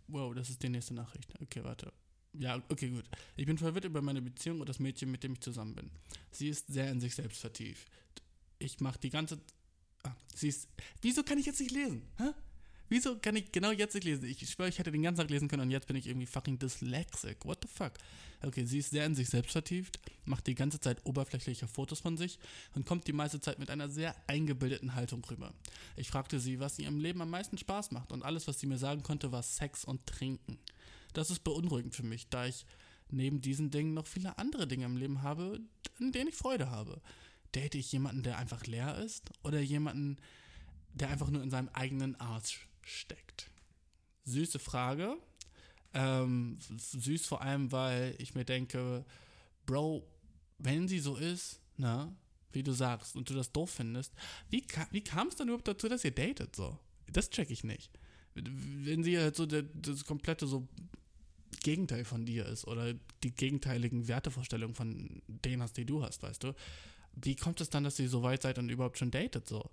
Wow, das ist die nächste Nachricht. Okay, warte. Ja, okay, gut. Ich bin verwirrt über meine Beziehung und das Mädchen, mit dem ich zusammen bin. Sie ist sehr in sich selbst vertieft. Ich mache die ganze... Ah, sie ist... Wieso kann ich jetzt nicht lesen? Hä? Wieso kann ich genau jetzt nicht lesen? Ich schwöre, ich hätte den ganzen Tag lesen können und jetzt bin ich irgendwie fucking dyslexic. What the fuck? Okay, sie ist sehr in sich selbst vertieft, macht die ganze Zeit oberflächliche Fotos von sich und kommt die meiste Zeit mit einer sehr eingebildeten Haltung rüber. Ich fragte sie, was ihr im Leben am meisten Spaß macht und alles, was sie mir sagen konnte, war Sex und Trinken. Das ist beunruhigend für mich, da ich neben diesen Dingen noch viele andere Dinge im Leben habe, in denen ich Freude habe. Date ich jemanden, der einfach leer ist oder jemanden, der einfach nur in seinem eigenen Arsch steckt? Süße Frage. Ähm, süß vor allem, weil ich mir denke, Bro, wenn sie so ist, ne, wie du sagst, und du das doof findest, wie, ka wie kam es dann überhaupt dazu, dass ihr datet so? Das check ich nicht. Wenn sie halt so der, das komplette so Gegenteil von dir ist oder die gegenteiligen Wertevorstellungen von denen hast, die du hast, weißt du? Wie kommt es dann, dass sie so weit seid und überhaupt schon datet so?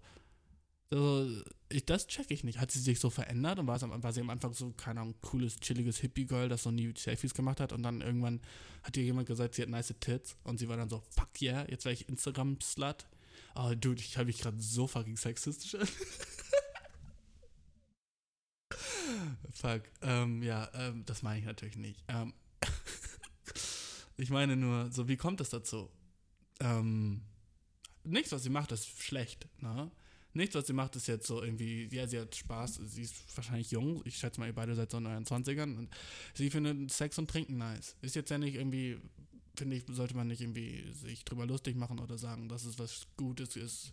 Also, ich, das check ich nicht. Hat sie sich so verändert und war, am- war sie am Anfang so, keine Ahnung, cooles, chilliges Hippie-Girl, das so nie Selfies gemacht hat und dann irgendwann hat ihr jemand gesagt, sie hat nice Tits und sie war dann so, fuck yeah, jetzt wäre ich Instagram-Slut. Oh, dude, ich habe mich gerade so fucking sexistisch (laughs) fuck, ähm, ja, ähm, das meine ich natürlich nicht. Ähm, (laughs) ich meine nur, so, wie kommt es dazu? Ähm, nichts, was sie macht, ist schlecht, ne? Nichts, was sie macht, ist jetzt so irgendwie, ja, sie hat Spaß, sie ist wahrscheinlich jung, ich schätze mal, ihr beide seid so in euren 20ern und sie findet Sex und Trinken nice. Ist jetzt ja nicht irgendwie, finde ich, sollte man nicht irgendwie sich drüber lustig machen oder sagen, dass es was Gutes ist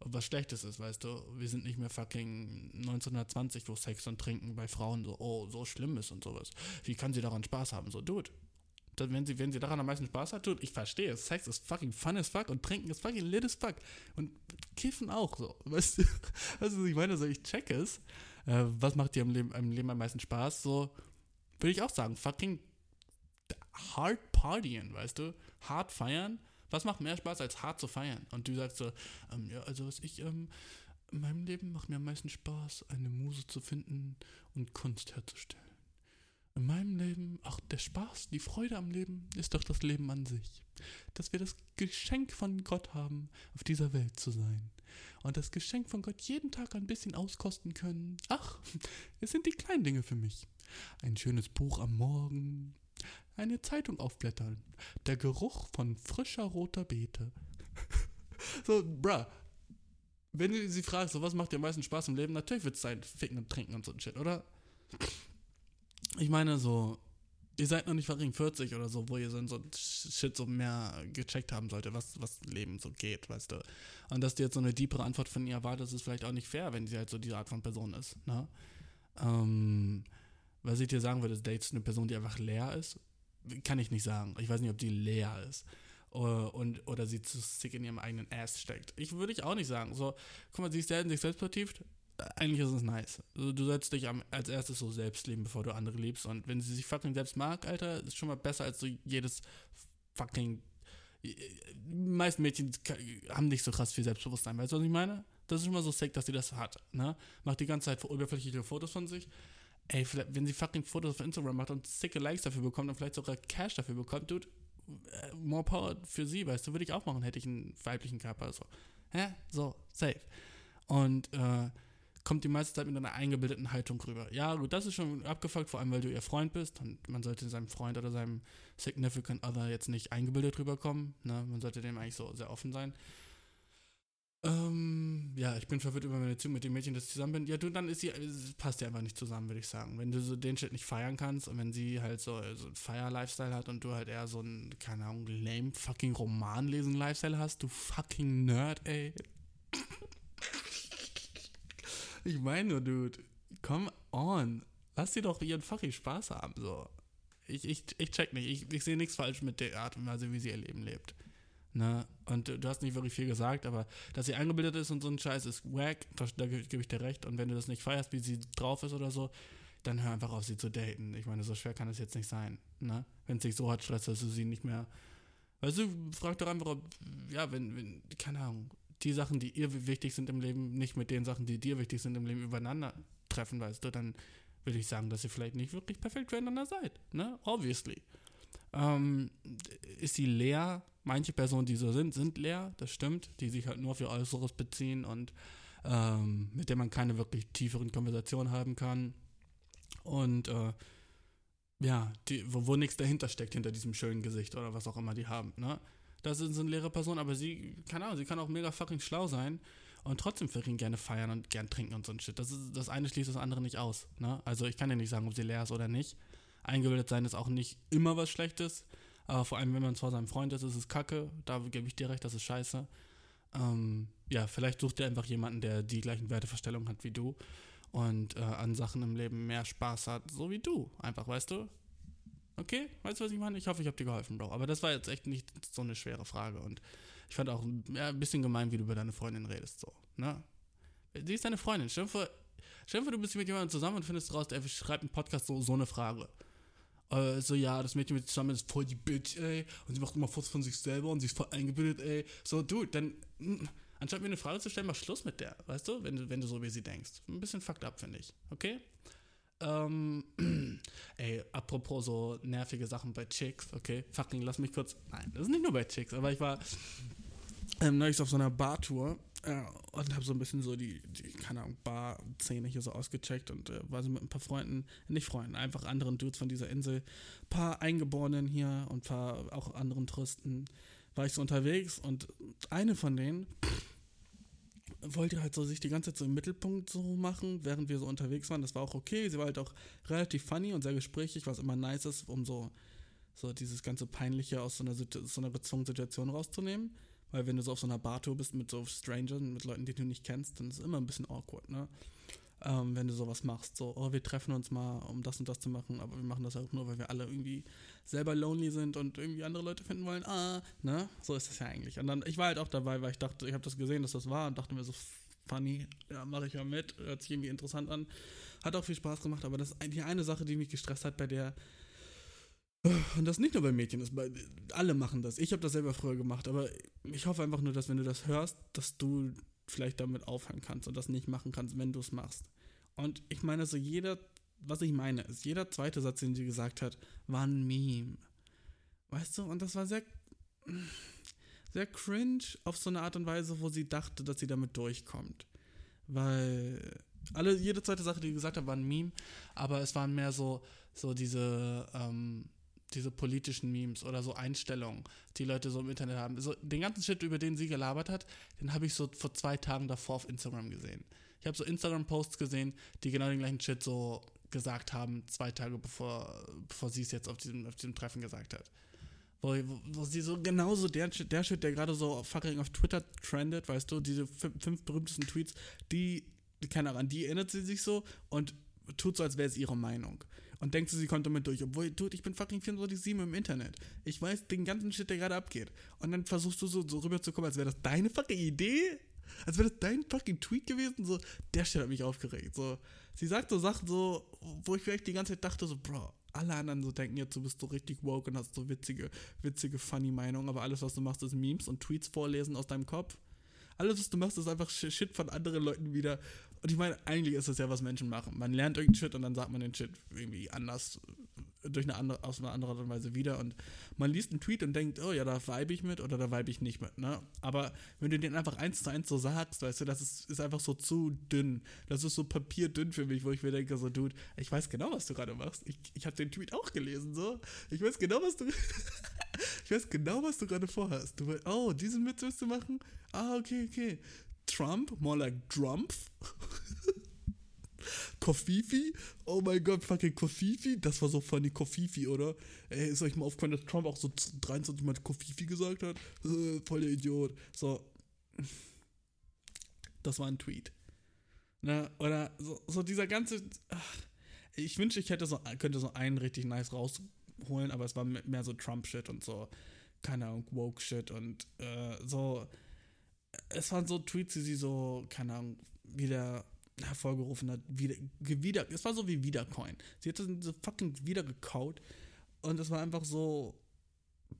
und was Schlechtes ist, weißt du? Wir sind nicht mehr fucking 1920, wo Sex und Trinken bei Frauen so, oh, so schlimm ist und sowas. Wie kann sie daran Spaß haben? So, dude. Das, wenn, sie, wenn sie daran am meisten Spaß hat, dude, ich verstehe, Sex ist fucking fun as fuck und Trinken ist fucking lit as fuck. Und Kiffen auch so, (laughs) weißt du? Also ich meine, so, ich check es. Äh, was macht dir im Leben, im Leben am meisten Spaß? So, würde ich auch sagen, fucking hard partyen, weißt du? Hart feiern. Was macht mehr Spaß, als hart zu feiern? Und du sagst so, ähm, ja, also was ich, ähm, in meinem Leben macht mir am meisten Spaß, eine Muse zu finden und Kunst herzustellen. In meinem Leben, ach, der Spaß, die Freude am Leben ist doch das Leben an sich. Dass wir das Geschenk von Gott haben, auf dieser Welt zu sein. Und das Geschenk von Gott jeden Tag ein bisschen auskosten können. Ach, es sind die kleinen Dinge für mich. Ein schönes Buch am Morgen, eine Zeitung aufblättern, der Geruch von frischer roter Beete. (laughs) so, bruh. Wenn du sie fragst, so was macht dir am meisten Spaß im Leben, natürlich wird es sein, ficken und trinken und so ein Shit, oder? Ich meine, so, ihr seid noch nicht verring 40 oder so, wo ihr so, so ein Shit so mehr gecheckt haben sollte, was, was Leben so geht, weißt du. Und dass du jetzt so eine deepere Antwort von ihr erwartest, ist vielleicht auch nicht fair, wenn sie halt so diese Art von Person ist, ne? Ähm, was ich dir sagen würde, du eine Person, die einfach leer ist? Kann ich nicht sagen. Ich weiß nicht, ob die leer ist. Und, oder sie zu sick in ihrem eigenen Ass steckt. Ich würde ich auch nicht sagen. So, guck mal, sie ist sehr in sich selbst vertieft. Eigentlich ist es nice. Also, du sollst dich am, als erstes so selbst lieben, bevor du andere liebst. Und wenn sie sich fucking selbst mag, Alter, ist schon mal besser als so jedes fucking. Die meisten Mädchen haben nicht so krass viel Selbstbewusstsein. Weißt du, was ich meine? Das ist schon mal so sick, dass sie das hat. Ne? Macht die ganze Zeit oberflächliche Fotos von sich. Ey, wenn sie fucking Fotos auf Instagram macht und sicke Likes dafür bekommt und vielleicht sogar Cash dafür bekommt, dude, äh, more power für sie, weißt du, würde ich auch machen, hätte ich einen weiblichen Körper. So, hä? So, safe. Und äh, kommt die meiste Zeit mit einer eingebildeten Haltung rüber. Ja, gut, das ist schon abgefuckt, vor allem, weil du ihr Freund bist und man sollte seinem Freund oder seinem Significant Other jetzt nicht eingebildet rüberkommen. Ne? Man sollte dem eigentlich so sehr offen sein. Ähm, ja, ich bin verwirrt über meine Beziehung mit dem Mädchen, das ich zusammen bin. Ja, du, dann ist sie, passt ja einfach nicht zusammen, würde ich sagen. Wenn du so den Shit nicht feiern kannst und wenn sie halt so, so einen Feier-Lifestyle hat und du halt eher so einen, keine Ahnung, lame fucking Roman-lesen-Lifestyle hast, du fucking Nerd, ey. Ich meine nur, dude, come on. Lass sie doch ihren fucking Spaß haben, so. Ich, ich, ich check nicht. Ich, ich sehe nichts falsch mit der Art und Weise, wie sie ihr Leben lebt. Ne? Und du hast nicht wirklich viel gesagt, aber dass sie eingebildet ist und so ein Scheiß ist wack, da, da gebe ich dir recht. Und wenn du das nicht feierst, wie sie drauf ist oder so, dann hör einfach auf, sie zu daten. Ich meine, so schwer kann es jetzt nicht sein. Ne? Wenn es sich so hart stresst, dass du sie nicht mehr. Weißt du, frag doch einfach, ob, ja, wenn, wenn, keine Ahnung, die Sachen, die ihr wichtig sind im Leben, nicht mit den Sachen, die dir wichtig sind im Leben, übereinander treffen, weißt du, dann würde ich sagen, dass ihr vielleicht nicht wirklich perfekt füreinander seid. Ne? Obviously. Ähm, ist sie leer? Manche Personen, die so sind, sind leer, das stimmt, die sich halt nur ihr Äußeres beziehen und ähm, mit denen man keine wirklich tieferen Konversationen haben kann. Und äh, ja, die, wo, wo nichts dahinter steckt, hinter diesem schönen Gesicht oder was auch immer die haben. Ne? Das sind, sind leere Personen, aber sie, keine Ahnung, sie kann auch mega fucking schlau sein und trotzdem ihn gerne feiern und gern trinken und so ein Shit. Das, ist, das eine schließt das andere nicht aus. Ne? Also ich kann dir nicht sagen, ob sie leer ist oder nicht. Eingebildet sein ist auch nicht immer was Schlechtes. Aber vor allem, wenn man zwar seinem Freund ist, ist es kacke. Da gebe ich dir recht, das ist scheiße. Ähm, ja, vielleicht sucht ihr einfach jemanden, der die gleichen Wertevorstellungen hat wie du und äh, an Sachen im Leben mehr Spaß hat, so wie du. Einfach, weißt du? Okay, weißt du, was ich meine? Ich hoffe, ich habe dir geholfen, Bro. Aber das war jetzt echt nicht so eine schwere Frage. Und ich fand auch ja, ein bisschen gemein, wie du über deine Freundin redest, so, ne? Sie ist deine Freundin. Stell du bist mit jemandem zusammen und findest raus, der schreibt einen Podcast so, so eine Frage. Äh, so, ja, das Mädchen mit zusammen ist voll die Bitch, ey. Und sie macht immer Fotos von sich selber und sie ist voll eingebildet, ey. So, du, dann, mm, anstatt mir eine Frage zu stellen, mach Schluss mit der, weißt du? Wenn, du- wenn du so wie sie denkst. Ein bisschen fucked up, finde ich. Okay? Ähm, (clears throat) ey, apropos so nervige Sachen bei Chicks, okay? Fucking, lass mich kurz. Nein, das ist nicht nur bei Chicks, aber ich war ähm, neulich auf so einer Bartour äh, und habe so ein bisschen so die, die keine Ahnung, Bar-Szene hier so ausgecheckt und äh, war so mit ein paar Freunden, nicht Freunden, einfach anderen Dudes von dieser Insel, paar Eingeborenen hier und paar auch anderen Touristen, war ich so unterwegs und eine von denen wollte halt so sich die ganze Zeit so im Mittelpunkt so machen, während wir so unterwegs waren. Das war auch okay. Sie war halt auch relativ funny und sehr gesprächig, was immer nice ist, um so, so dieses ganze Peinliche aus so einer, so einer gezwungenen Situation rauszunehmen. Weil wenn du so auf so einer Bartour bist mit so Strangern, mit Leuten, die du nicht kennst, dann ist es immer ein bisschen awkward, ne? Ähm, wenn du sowas machst, so, oh, wir treffen uns mal, um das und das zu machen, aber wir machen das auch nur, weil wir alle irgendwie selber lonely sind und irgendwie andere Leute finden wollen, ah, ne? So ist das ja eigentlich. Und dann, ich war halt auch dabei, weil ich dachte, ich habe das gesehen, dass das war und dachte mir so, funny, ja, mache ich mal mit, hört sich irgendwie interessant an. Hat auch viel Spaß gemacht, aber das ist die eine Sache, die mich gestresst hat, bei der und das nicht nur bei Mädchen, das bei, alle machen das. Ich habe das selber früher gemacht, aber ich hoffe einfach nur, dass wenn du das hörst, dass du vielleicht damit aufhören kannst und das nicht machen kannst, wenn du es machst. Und ich meine, so jeder, was ich meine, ist, jeder zweite Satz, den sie gesagt hat, war ein Meme. Weißt du, und das war sehr, sehr cringe auf so eine Art und Weise, wo sie dachte, dass sie damit durchkommt. Weil alle, jede zweite Sache, die sie gesagt hat, war ein Meme, aber es waren mehr so, so diese, ähm, diese politischen Memes oder so Einstellungen, die Leute so im Internet haben. So, den ganzen Shit, über den sie gelabert hat, den habe ich so vor zwei Tagen davor auf Instagram gesehen. Ich habe so Instagram-Posts gesehen, die genau den gleichen Shit so gesagt haben, zwei Tage bevor, bevor sie es jetzt auf diesem, auf diesem Treffen gesagt hat. Wo, wo, wo sie so genauso der, der Shit, der gerade so fucking auf Twitter trendet, weißt du, diese fünf, berühmtesten Tweets, die, keine Ahnung, die erinnert sie sich so und tut so, als wäre es ihre Meinung. Und denkt sie, sie kommt damit durch. Obwohl, dude, ich bin fucking 24-7 im Internet. Ich weiß den ganzen Shit, der gerade abgeht. Und dann versuchst du so, so rüberzukommen, als wäre das deine fucking Idee? Als wäre das dein fucking Tweet gewesen? So, der Shit hat mich aufgeregt. So, sie sagt so Sachen so, wo ich vielleicht die ganze Zeit dachte, so, Bro, alle anderen so denken jetzt, du bist so richtig woke und hast so witzige, witzige, funny Meinungen, aber alles, was du machst, ist Memes und Tweets vorlesen aus deinem Kopf. Alles, was du machst, ist einfach Sh- Shit von anderen Leuten wieder. Und ich meine, eigentlich ist das ja, was Menschen machen. Man lernt irgendeinen Shit und dann sagt man den Shit irgendwie anders, durch eine andere, aus einer anderen Art und Weise wieder. Und man liest einen Tweet und denkt, oh ja, da vibe ich mit oder da vibe ich nicht mit, ne? Aber wenn du den einfach eins zu eins so sagst, weißt du, das ist, ist einfach so zu dünn. Das ist so papierdünn für mich, wo ich mir denke, so, Dude, ich weiß genau, was du gerade machst. Ich, ich habe den Tweet auch gelesen, so. Ich weiß genau, was du. (laughs) ich weiß genau, was du gerade vorhast. Du, oh, diesen Witz willst du machen? Ah, okay, okay. Trump, more like Drumpf. Kofifi? Oh mein Gott, fucking Kofifi? Das war so funny, Kofifi, oder? Ey, ist euch mal aufgefallen, dass Trump auch so 23 Mal Kofifi gesagt hat? (laughs) Voll der Idiot. So. Das war ein Tweet. Ne? Oder so, so dieser ganze. Ach, ich wünschte, ich hätte so, könnte so einen richtig nice rausholen, aber es war mehr so Trump-Shit und so, keine Ahnung, Woke-Shit und äh, so. Es waren so Tweets, die sie so, keine Ahnung, wieder hervorgerufen hat, wieder, wieder, es war so wie Wiedercoin. Sie hat das so fucking wieder gekaut und es war einfach so,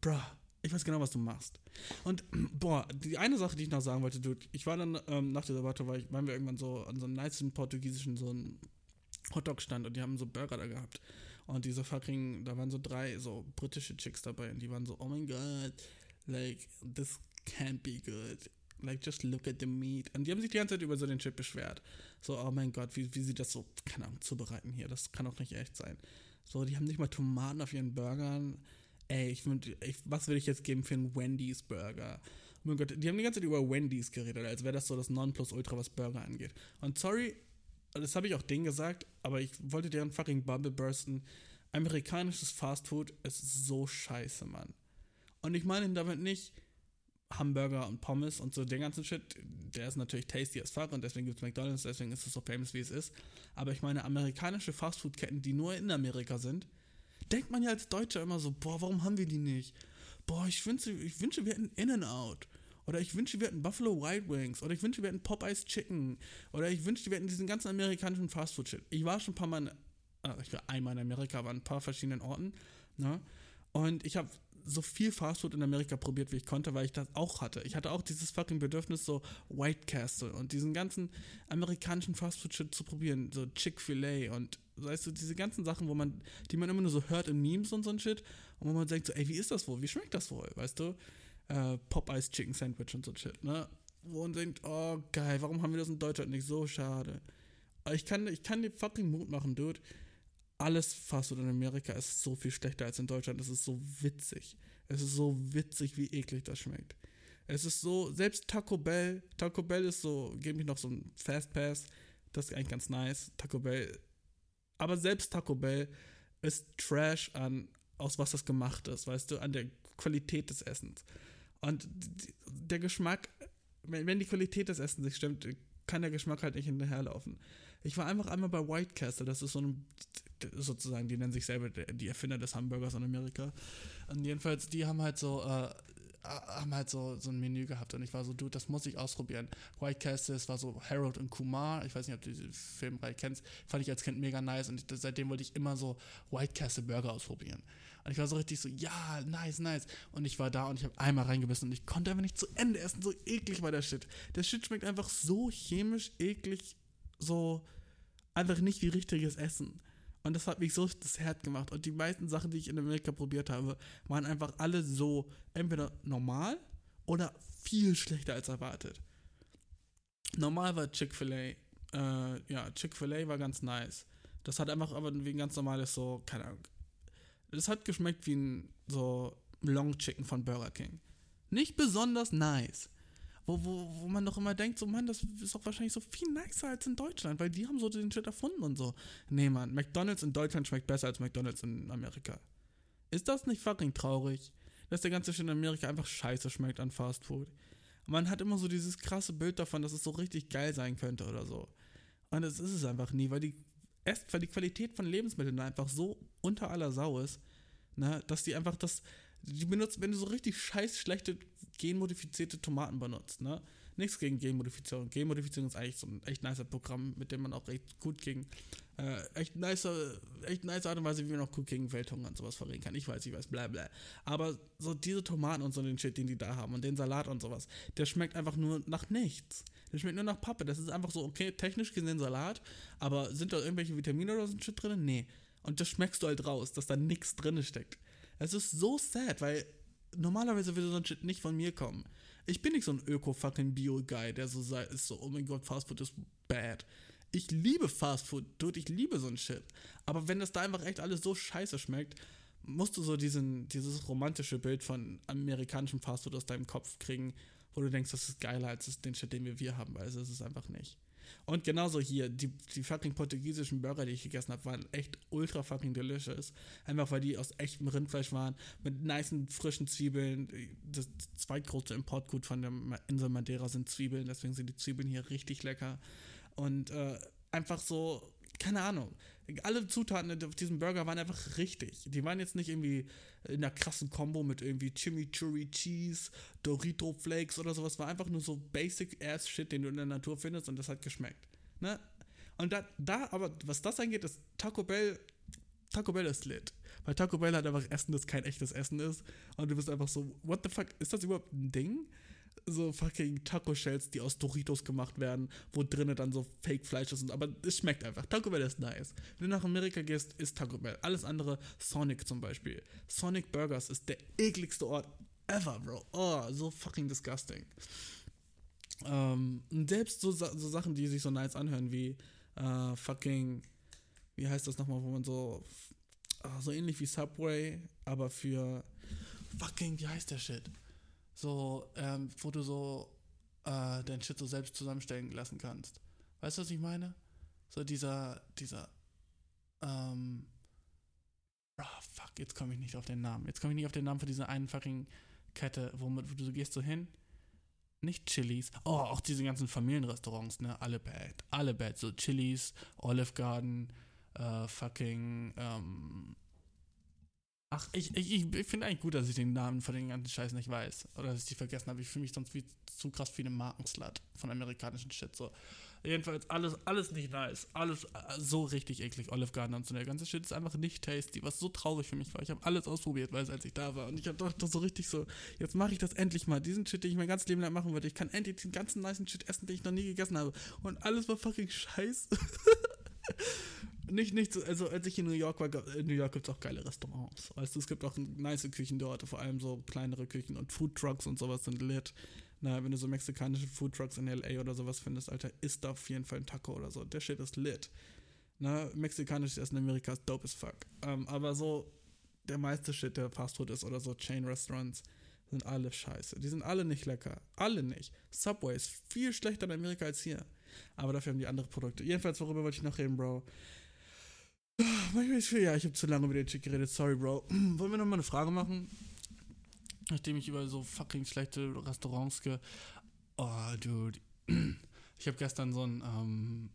bruh, ich weiß genau, was du machst. Und, (clears throat) boah, die eine Sache, die ich noch sagen wollte, dude, ich war dann, ähm, nach dieser Warte, war ich, waren wir irgendwann so an so einem niceen portugiesischen, so einem Hotdog-Stand und die haben so Burger da gehabt. Und diese fucking, da waren so drei so britische Chicks dabei und die waren so, oh mein Gott, like, this can't be good. Like, just look at the meat. Und die haben sich die ganze Zeit über so den Chip beschwert. So, oh mein Gott, wie, wie sie das so, keine Ahnung, zubereiten hier. Das kann doch nicht echt sein. So, die haben nicht mal Tomaten auf ihren Burgern. Ey, ich, ich was würde ich jetzt geben für einen Wendy's Burger? Oh mein Gott, die haben die ganze Zeit über Wendy's geredet, als wäre das so das Nonplusultra, was Burger angeht. Und sorry, das habe ich auch denen gesagt, aber ich wollte deren fucking Bubble bursten. Amerikanisches Fastfood ist so scheiße, Mann. Und ich meine damit nicht Hamburger und Pommes und so den ganzen Shit. Der ist natürlich tasty as fuck und deswegen gibt es McDonalds, deswegen ist es so famous, wie es ist. Aber ich meine, amerikanische Fastfood-Ketten, die nur in Amerika sind, denkt man ja als Deutscher immer so, boah, warum haben wir die nicht? Boah, ich wünsche, ich wünsche wir hätten In-N-Out. Oder ich wünschte, wir hätten Buffalo Wild Wings. Oder ich wünschte, wir hätten Popeyes Chicken. Oder ich wünschte, wir hätten diesen ganzen amerikanischen Fastfood-Shit. Ich war schon ein paar Mal, in, äh, ich war einmal in Amerika, aber an ein paar verschiedenen Orten. Ne? Und ich habe so viel Fastfood in Amerika probiert, wie ich konnte, weil ich das auch hatte. Ich hatte auch dieses fucking Bedürfnis, so White Castle und diesen ganzen amerikanischen Fastfood-Shit zu probieren. So Chick-fil-A und, weißt du, diese ganzen Sachen, wo man, die man immer nur so hört in Memes und so ein Shit. Und wo man denkt so, ey, wie ist das wohl? Wie schmeckt das wohl? Weißt du? Äh, Popeyes Chicken Sandwich und so ein Shit, ne? Wo man denkt, oh, geil, warum haben wir das in Deutschland nicht? So schade. Aber ich kann, ich kann dir fucking Mut machen, Dude alles Fastfood in Amerika ist so viel schlechter als in Deutschland. Es ist so witzig. Es ist so witzig, wie eklig das schmeckt. Es ist so, selbst Taco Bell, Taco Bell ist so, gebe ich noch so ein Fast Pass, das ist eigentlich ganz nice. Taco Bell, aber selbst Taco Bell ist Trash an, aus was das gemacht ist, weißt du, an der Qualität des Essens. Und der Geschmack, wenn die Qualität des Essens nicht stimmt, kann der Geschmack halt nicht hinterherlaufen. Ich war einfach einmal bei White Castle, das ist so ein, sozusagen, die nennen sich selber die Erfinder des Hamburgers in Amerika. Und jedenfalls, die haben halt so, äh, haben halt so, so ein Menü gehabt und ich war so, du, das muss ich ausprobieren. White Castle, es war so Harold und Kumar, ich weiß nicht, ob du diese Filmreihe kennst, fand ich als Kind mega nice und seitdem wollte ich immer so White Castle Burger ausprobieren. Und ich war so richtig so, ja, nice, nice. Und ich war da und ich habe einmal reingebissen und ich konnte einfach nicht zu Ende essen. So eklig war der Shit. Der Shit schmeckt einfach so chemisch eklig, so einfach nicht wie richtiges Essen. Und das hat mich so das Herz gemacht. Und die meisten Sachen, die ich in Amerika probiert habe, waren einfach alle so entweder normal oder viel schlechter als erwartet. Normal war Chick-fil-A. Äh, ja, Chick-fil-A war ganz nice. Das hat einfach aber wie ein ganz normales so, keine Ahnung, das hat geschmeckt wie ein so Long Chicken von Burger King. Nicht besonders nice. Wo, wo, wo man doch immer denkt, so, Mann, das ist doch wahrscheinlich so viel nicer als in Deutschland, weil die haben so den Shit erfunden und so. Nee, Mann, McDonalds in Deutschland schmeckt besser als McDonalds in Amerika. Ist das nicht fucking traurig? Dass der ganze Shit in Amerika einfach scheiße schmeckt an Fast Food. Man hat immer so dieses krasse Bild davon, dass es so richtig geil sein könnte oder so. Und das ist es einfach nie, weil die erst weil die Qualität von Lebensmitteln einfach so unter aller Sau ist, ne, dass die einfach das, die benutzen, wenn du so richtig scheiß schlechte genmodifizierte Tomaten benutzt, ne, nichts gegen Genmodifizierung. Genmodifizierung ist eigentlich so ein echt nicer Programm, mit dem man auch echt gut gegen, äh, echt nice, echt nice Art und Weise, wie man auch gut gegen Welthunger und sowas verreden kann. Ich weiß, ich weiß, bla bla. Aber so diese Tomaten und so den Shit, den die da haben und den Salat und sowas, der schmeckt einfach nur nach nichts. Der schmeckt nur nach Pappe. Das ist einfach so, okay, technisch gesehen Salat, aber sind da irgendwelche Vitamine oder so ein Shit drin? Nee. Und das schmeckst du halt raus, dass da nichts drin steckt. Es ist so sad, weil normalerweise würde so ein Shit nicht von mir kommen. Ich bin nicht so ein Öko-fucking-Bio-Guy, der so ist so, oh mein Gott, Fastfood ist bad. Ich liebe Fastfood, dude, ich liebe so ein Shit. Aber wenn das da einfach echt alles so scheiße schmeckt, musst du so diesen, dieses romantische Bild von amerikanischem Fastfood aus deinem Kopf kriegen, wo du denkst, das ist geiler als den Shit, den wir, wir haben. Also es ist einfach nicht. Und genauso hier, die, die fucking portugiesischen Burger, die ich gegessen habe, waren echt ultra fucking delicious. Einfach weil die aus echtem Rindfleisch waren, mit nicen frischen Zwiebeln. Das zweitgrößte Importgut von der Insel Madeira sind Zwiebeln, deswegen sind die Zwiebeln hier richtig lecker. Und äh, einfach so, keine Ahnung. Alle Zutaten auf diesem Burger waren einfach richtig. Die waren jetzt nicht irgendwie in einer krassen Kombo mit irgendwie Chimichurri Cheese, Dorito Flakes oder sowas. War einfach nur so basic ass Shit, den du in der Natur findest und das hat geschmeckt. Ne? Und da, da, aber was das angeht, ist Taco Bell, Taco Bell ist lit. Weil Taco Bell hat einfach Essen, das kein echtes Essen ist. Und du bist einfach so, what the fuck, ist das überhaupt ein Ding? So fucking Taco-Shells, die aus Doritos gemacht werden, wo drinnen dann so Fake-Fleisch ist. Aber es schmeckt einfach. Taco Bell ist nice. Wenn du nach Amerika gehst, ist Taco Bell. Alles andere, Sonic zum Beispiel. Sonic Burgers ist der ekligste Ort ever, Bro. Oh, so fucking disgusting. Ähm, und selbst so, so Sachen, die sich so nice anhören, wie äh, fucking, wie heißt das nochmal, wo man so, äh, so ähnlich wie Subway, aber für fucking, wie heißt der Shit? So, ähm, wo du so äh, dein Shit so selbst zusammenstellen lassen kannst. Weißt du, was ich meine? So dieser, dieser, ähm, oh, fuck, jetzt komme ich nicht auf den Namen. Jetzt komme ich nicht auf den Namen von dieser einen fucking Kette, womit wo du gehst so hin. Nicht Chili's. Oh, auch diese ganzen Familienrestaurants, ne? Alle bad. Alle bad. So Chili's, Olive Garden, äh, fucking, ähm, Ach, ich, ich, ich, finde eigentlich gut, dass ich den Namen von den ganzen Scheiß nicht weiß. Oder dass ich die vergessen habe. Ich fühle mich sonst wie zu krass wie eine Markenslut von amerikanischen Shit. So. Jedenfalls alles, alles nicht nice. Alles äh, so richtig eklig. Olive Garden und so. Der ganze Shit ist einfach nicht tasty. Was so traurig für mich war. Ich habe alles ausprobiert, weil es als ich da war. Und ich habe doch so richtig so, jetzt mache ich das endlich mal. Diesen Shit, den ich mein ganzes Leben lang machen wollte. Ich kann endlich den ganzen nice Shit essen, den ich noch nie gegessen habe. Und alles war fucking scheiße. (laughs) nicht, nicht so, also als ich in New York war, in New York gibt es auch geile Restaurants. Weißt du, es gibt auch nice Küchen dort, vor allem so kleinere Küchen und Food Trucks und sowas sind lit. Na, wenn du so mexikanische Food Trucks in LA oder sowas findest, Alter, isst da auf jeden Fall ein Taco oder so. Der Shit ist lit. Na, mexikanisches Essen in Amerika ist dope as fuck. Ähm, aber so, der meiste Shit, der Fast Food ist oder so Chain Restaurants, sind alle scheiße. Die sind alle nicht lecker. Alle nicht. Subway ist viel schlechter in Amerika als hier. Aber dafür haben die andere Produkte. Jedenfalls, worüber wollte ich noch reden, Bro? Manchmal ist viel, ja, ich habe zu lange über den Chick geredet. Sorry, Bro. (clears throat) Wollen wir nochmal eine Frage machen? Nachdem ich über so fucking schlechte Restaurants ge. Oh, dude. (clears throat) Ich habe gestern so ein, ähm,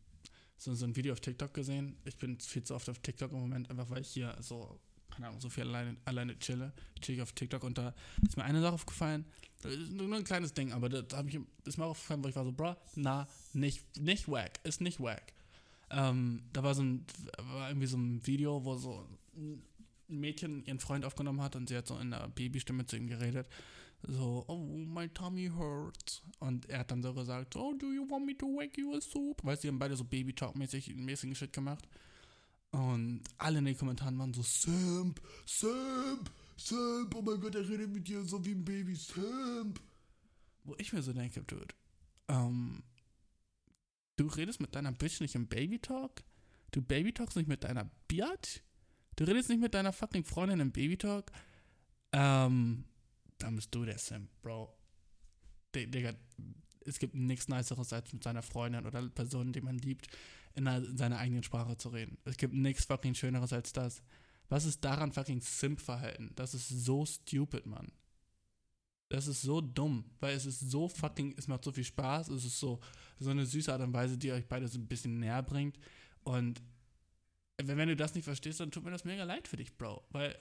so, so ein Video auf TikTok gesehen. Ich bin viel zu oft auf TikTok im Moment, einfach weil ich hier so, keine Ahnung, so viel alleine, alleine chille. Chill ich auf TikTok und da ist mir eine Sache aufgefallen. Das Nur ein kleines Ding, aber da hab ich, ist mir aufgefallen, wo ich war so, bro, na, nicht, nicht wack, ist nicht wack. Ähm, da war so ein, war irgendwie so ein Video, wo so ein Mädchen ihren Freund aufgenommen hat und sie hat so in einer Babystimme zu ihm geredet. So, oh, my tummy hurts. Und er hat dann so gesagt, oh, do you want me to wake you a soup? Weißt du, die haben beide so Baby-Talk-mäßig mäßigen Shit gemacht. Und alle in den Kommentaren waren so, Simp, Simp, Simp, oh mein Gott, er redet mit dir so wie ein Baby, Simp. Wo ich mir so denke, Dude, ähm, du redest mit deiner Bitch nicht im Baby-Talk? Du Baby-Talkst nicht mit deiner Biatch? Du redest nicht mit deiner fucking Freundin im Baby-Talk? Ähm, dann bist du der Simp, Bro. Digga, es gibt nichts Niceres, als mit seiner Freundin oder Person, die man liebt, in, einer, in seiner eigenen Sprache zu reden. Es gibt nichts fucking Schöneres als das. Was ist daran fucking Simp-Verhalten? Das ist so stupid, Mann. Das ist so dumm, weil es ist so fucking, es macht so viel Spaß, es ist so, so eine süße Art und Weise, die euch beide so ein bisschen näher bringt. Und wenn, wenn du das nicht verstehst, dann tut mir das mega leid für dich, Bro. Weil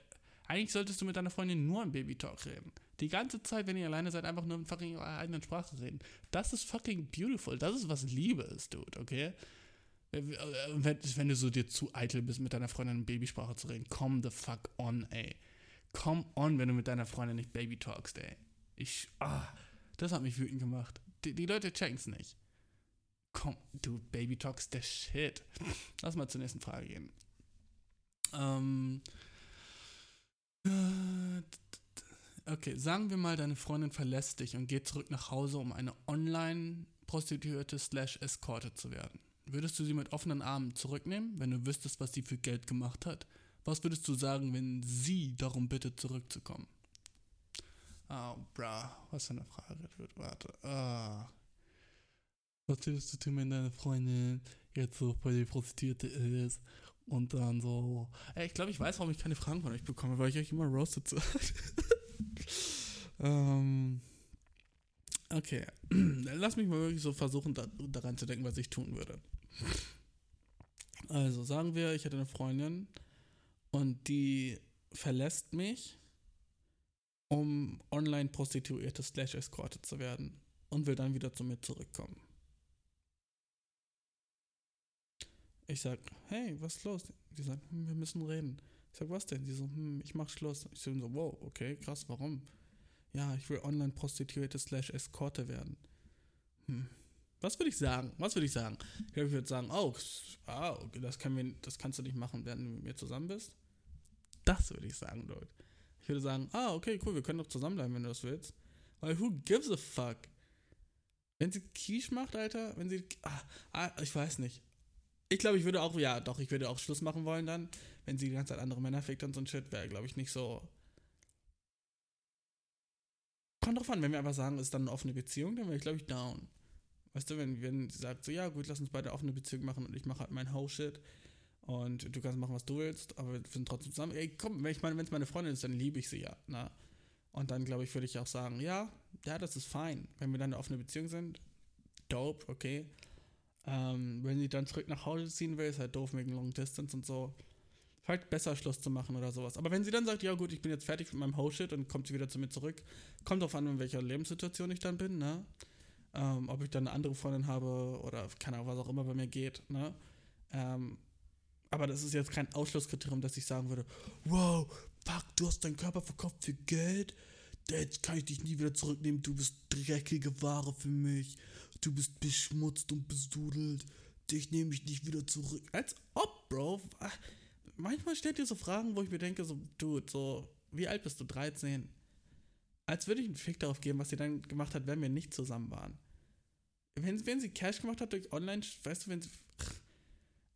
eigentlich solltest du mit deiner Freundin nur im Baby-Talk reden. Die ganze Zeit, wenn ihr alleine seid, einfach nur in fucking eurer eigenen Sprache reden. Das ist fucking beautiful. Das ist, was Liebe ist, Dude, okay? Wenn, wenn, wenn du so dir zu eitel bist, mit deiner Freundin in Babysprache zu reden, come the fuck on, ey. Come on, wenn du mit deiner Freundin nicht Baby talkst, ey. Ich, ah, das hat mich wütend gemacht. Die, die Leute checken's nicht. Komm, du Baby talks der Shit. Lass mal zur nächsten Frage gehen. Ähm. äh, Okay, sagen wir mal, deine Freundin verlässt dich und geht zurück nach Hause, um eine Online-Prostituierte slash Eskorte zu werden. Würdest du sie mit offenen Armen zurücknehmen, wenn du wüsstest, was sie für Geld gemacht hat? Was würdest du sagen, wenn sie darum bittet, zurückzukommen? Oh, bra, was für eine Frage. Warte. Ah. Was würdest du tun, wenn deine Freundin jetzt so bei der Prostituierte ist und dann so. Ey, ich glaube, ich weiß, warum ich keine Fragen von euch bekomme, weil ich euch immer roasted sage. (laughs) ähm. Okay. (clears throat) Lass mich mal wirklich so versuchen, da, daran zu denken, was ich tun würde. Also, sagen wir, ich hätte eine Freundin und die verlässt mich, um Online-Prostituierte slash Eskorte zu werden und will dann wieder zu mir zurückkommen. Ich sag, hey, was ist los? Die sagt, hm, wir müssen reden. Ich sag, was denn? Die so, hm, ich mach Schluss. Ich so, wow, okay, krass, warum? Ja, ich will Online-Prostituierte slash Eskorte werden. Hm. Was würde ich sagen? Was würde ich sagen? Ich glaube, ich würde sagen, oh, ah, das, können wir, das kannst du nicht machen, während du mit mir zusammen bist. Das würde ich sagen, Leute. Ich würde sagen, ah, okay, cool, wir können doch zusammenbleiben, wenn du das willst. Weil who gives a fuck? Wenn sie Quiche macht, Alter, wenn sie, ah, ah, ich weiß nicht. Ich glaube, ich würde auch, ja, doch, ich würde auch Schluss machen wollen dann, wenn sie die ganze Zeit andere Männer fickt und so ein Shit, wäre, glaube ich, nicht so. Kommt drauf an, wenn wir einfach sagen, ist dann eine offene Beziehung, dann wäre ich, glaube ich, down. Weißt du, wenn, wenn sie sagt, so, ja, gut, lass uns beide offene Beziehung machen und ich mache halt mein Ho-Shit und du kannst machen, was du willst, aber wir sind trotzdem zusammen. Ey, komm, wenn ich meine, wenn es meine Freundin ist, dann liebe ich sie ja, na. Und dann, glaube ich, würde ich auch sagen, ja, ja, das ist fein. Wenn wir dann eine offene Beziehung sind, dope, okay. Ähm, wenn sie dann zurück nach Hause ziehen will, ist halt doof wegen Long Distance und so. vielleicht besser Schluss zu machen oder sowas. Aber wenn sie dann sagt, ja gut, ich bin jetzt fertig mit meinem Ho-Shit und kommt sie wieder zu mir zurück, kommt drauf an, in welcher Lebenssituation ich dann bin, ne? Ähm, ob ich dann eine andere Freundin habe oder keine Ahnung, was auch immer bei mir geht, ne? Ähm, aber das ist jetzt kein Ausschlusskriterium, dass ich sagen würde, wow, fuck, du hast deinen Körper verkauft für Geld, jetzt kann ich dich nie wieder zurücknehmen, du bist dreckige Ware für mich, du bist beschmutzt und besudelt, dich nehme ich nicht wieder zurück. Als ob, Bro. Manchmal stellt ihr so Fragen, wo ich mir denke, so, Dude, so, wie alt bist du? 13? Als würde ich einen Fick darauf geben, was sie dann gemacht hat, wenn wir nicht zusammen waren. Wenn, wenn sie Cash gemacht hat durch Online, weißt du, wenn sie.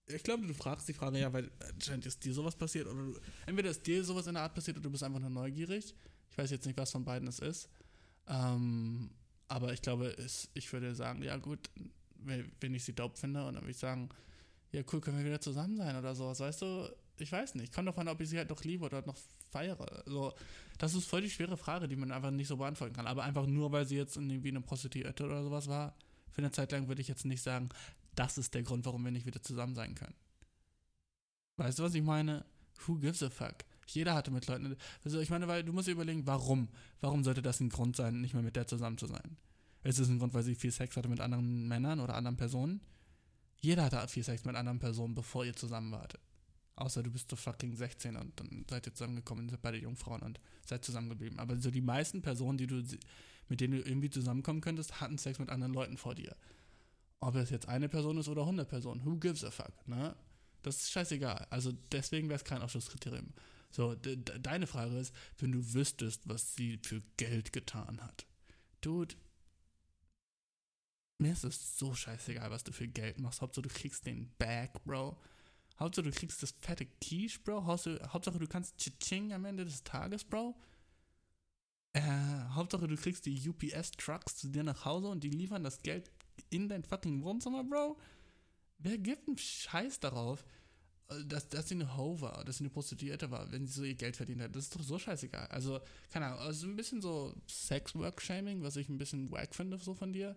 Ich glaube, du fragst die Frage, ja, weil anscheinend ist dir sowas passiert oder du, entweder ist dir sowas in der Art passiert oder du bist einfach nur neugierig. Ich weiß jetzt nicht, was von beiden es ist. Ähm, aber ich glaube, es, ich würde sagen, ja gut, wenn, ich sie dope finde und dann würde ich sagen, ja cool, können wir wieder zusammen sein oder sowas, weißt du? Ich weiß nicht. Kommt davon, ob ich sie halt noch liebe oder noch feiere. Also, das ist voll die schwere Frage, die man einfach nicht so beantworten kann. Aber einfach nur, weil sie jetzt irgendwie eine Prostituierte oder sowas war, für eine Zeit lang würde ich jetzt nicht sagen, das ist der Grund, warum wir nicht wieder zusammen sein können. Weißt du, was ich meine? Who gives a fuck? Jeder hatte mit Leuten. Also ich meine, weil du musst dir überlegen, warum? Warum sollte das ein Grund sein, nicht mehr mit der zusammen zu sein? Ist es ein Grund, weil sie viel Sex hatte mit anderen Männern oder anderen Personen? Jeder hatte viel Sex mit anderen Personen, bevor ihr zusammen wart. Außer du bist so fucking 16 und dann seid ihr zusammengekommen, seid beide Jungfrauen und seid zusammengeblieben. Aber so die meisten Personen, die du, mit denen du irgendwie zusammenkommen könntest, hatten Sex mit anderen Leuten vor dir. Ob es jetzt eine Person ist oder 100 Personen, who gives a fuck, ne? Das ist scheißegal. Also deswegen wäre es kein Ausschlusskriterium. So, de de deine Frage ist, wenn du wüsstest, was sie für Geld getan hat. Dude, mir ist es so scheißegal, was du für Geld machst. Hauptsache, du kriegst den Bag, Bro. Hauptsache, du kriegst das fette Quiche, Bro. Hauptsache, du kannst Chiching am Ende des Tages, Bro. Äh, Hauptsache, du kriegst die UPS-Trucks zu dir nach Hause und die liefern das Geld in dein fucking Wohnzimmer, Bro. Wer gibt einen Scheiß darauf, dass, dass sie eine Ho war, dass sie eine Prostituierte war, wenn sie so ihr Geld verdient hat? Das ist doch so scheißegal. Also, keine Ahnung, also ein bisschen so Sex-Work-Shaming, was ich ein bisschen wack finde, so von dir.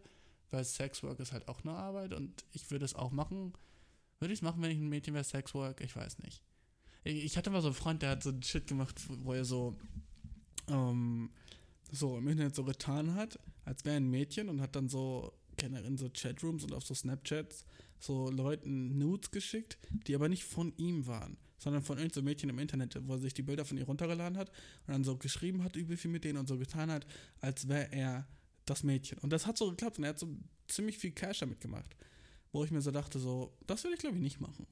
Weil Sexwork ist halt auch eine Arbeit und ich würde es auch machen. Würde ich es machen, wenn ich ein Mädchen wäre, Sexwork? Ich weiß nicht. Ich hatte mal so einen Freund, der hat so ein Shit gemacht, wo er so, ähm, so im Internet so getan hat, als wäre ein Mädchen und hat dann so, generell in so Chatrooms und auf so Snapchats so Leuten Nudes geschickt, die aber nicht von ihm waren, sondern von irgendeinem so Mädchen im Internet, wo er sich die Bilder von ihr runtergeladen hat und dann so geschrieben hat, übel viel mit denen und so getan hat, als wäre er das Mädchen. Und das hat so geklappt und er hat so ziemlich viel Cash damit gemacht. Wo ich mir so dachte, so, das würde ich glaube ich nicht machen.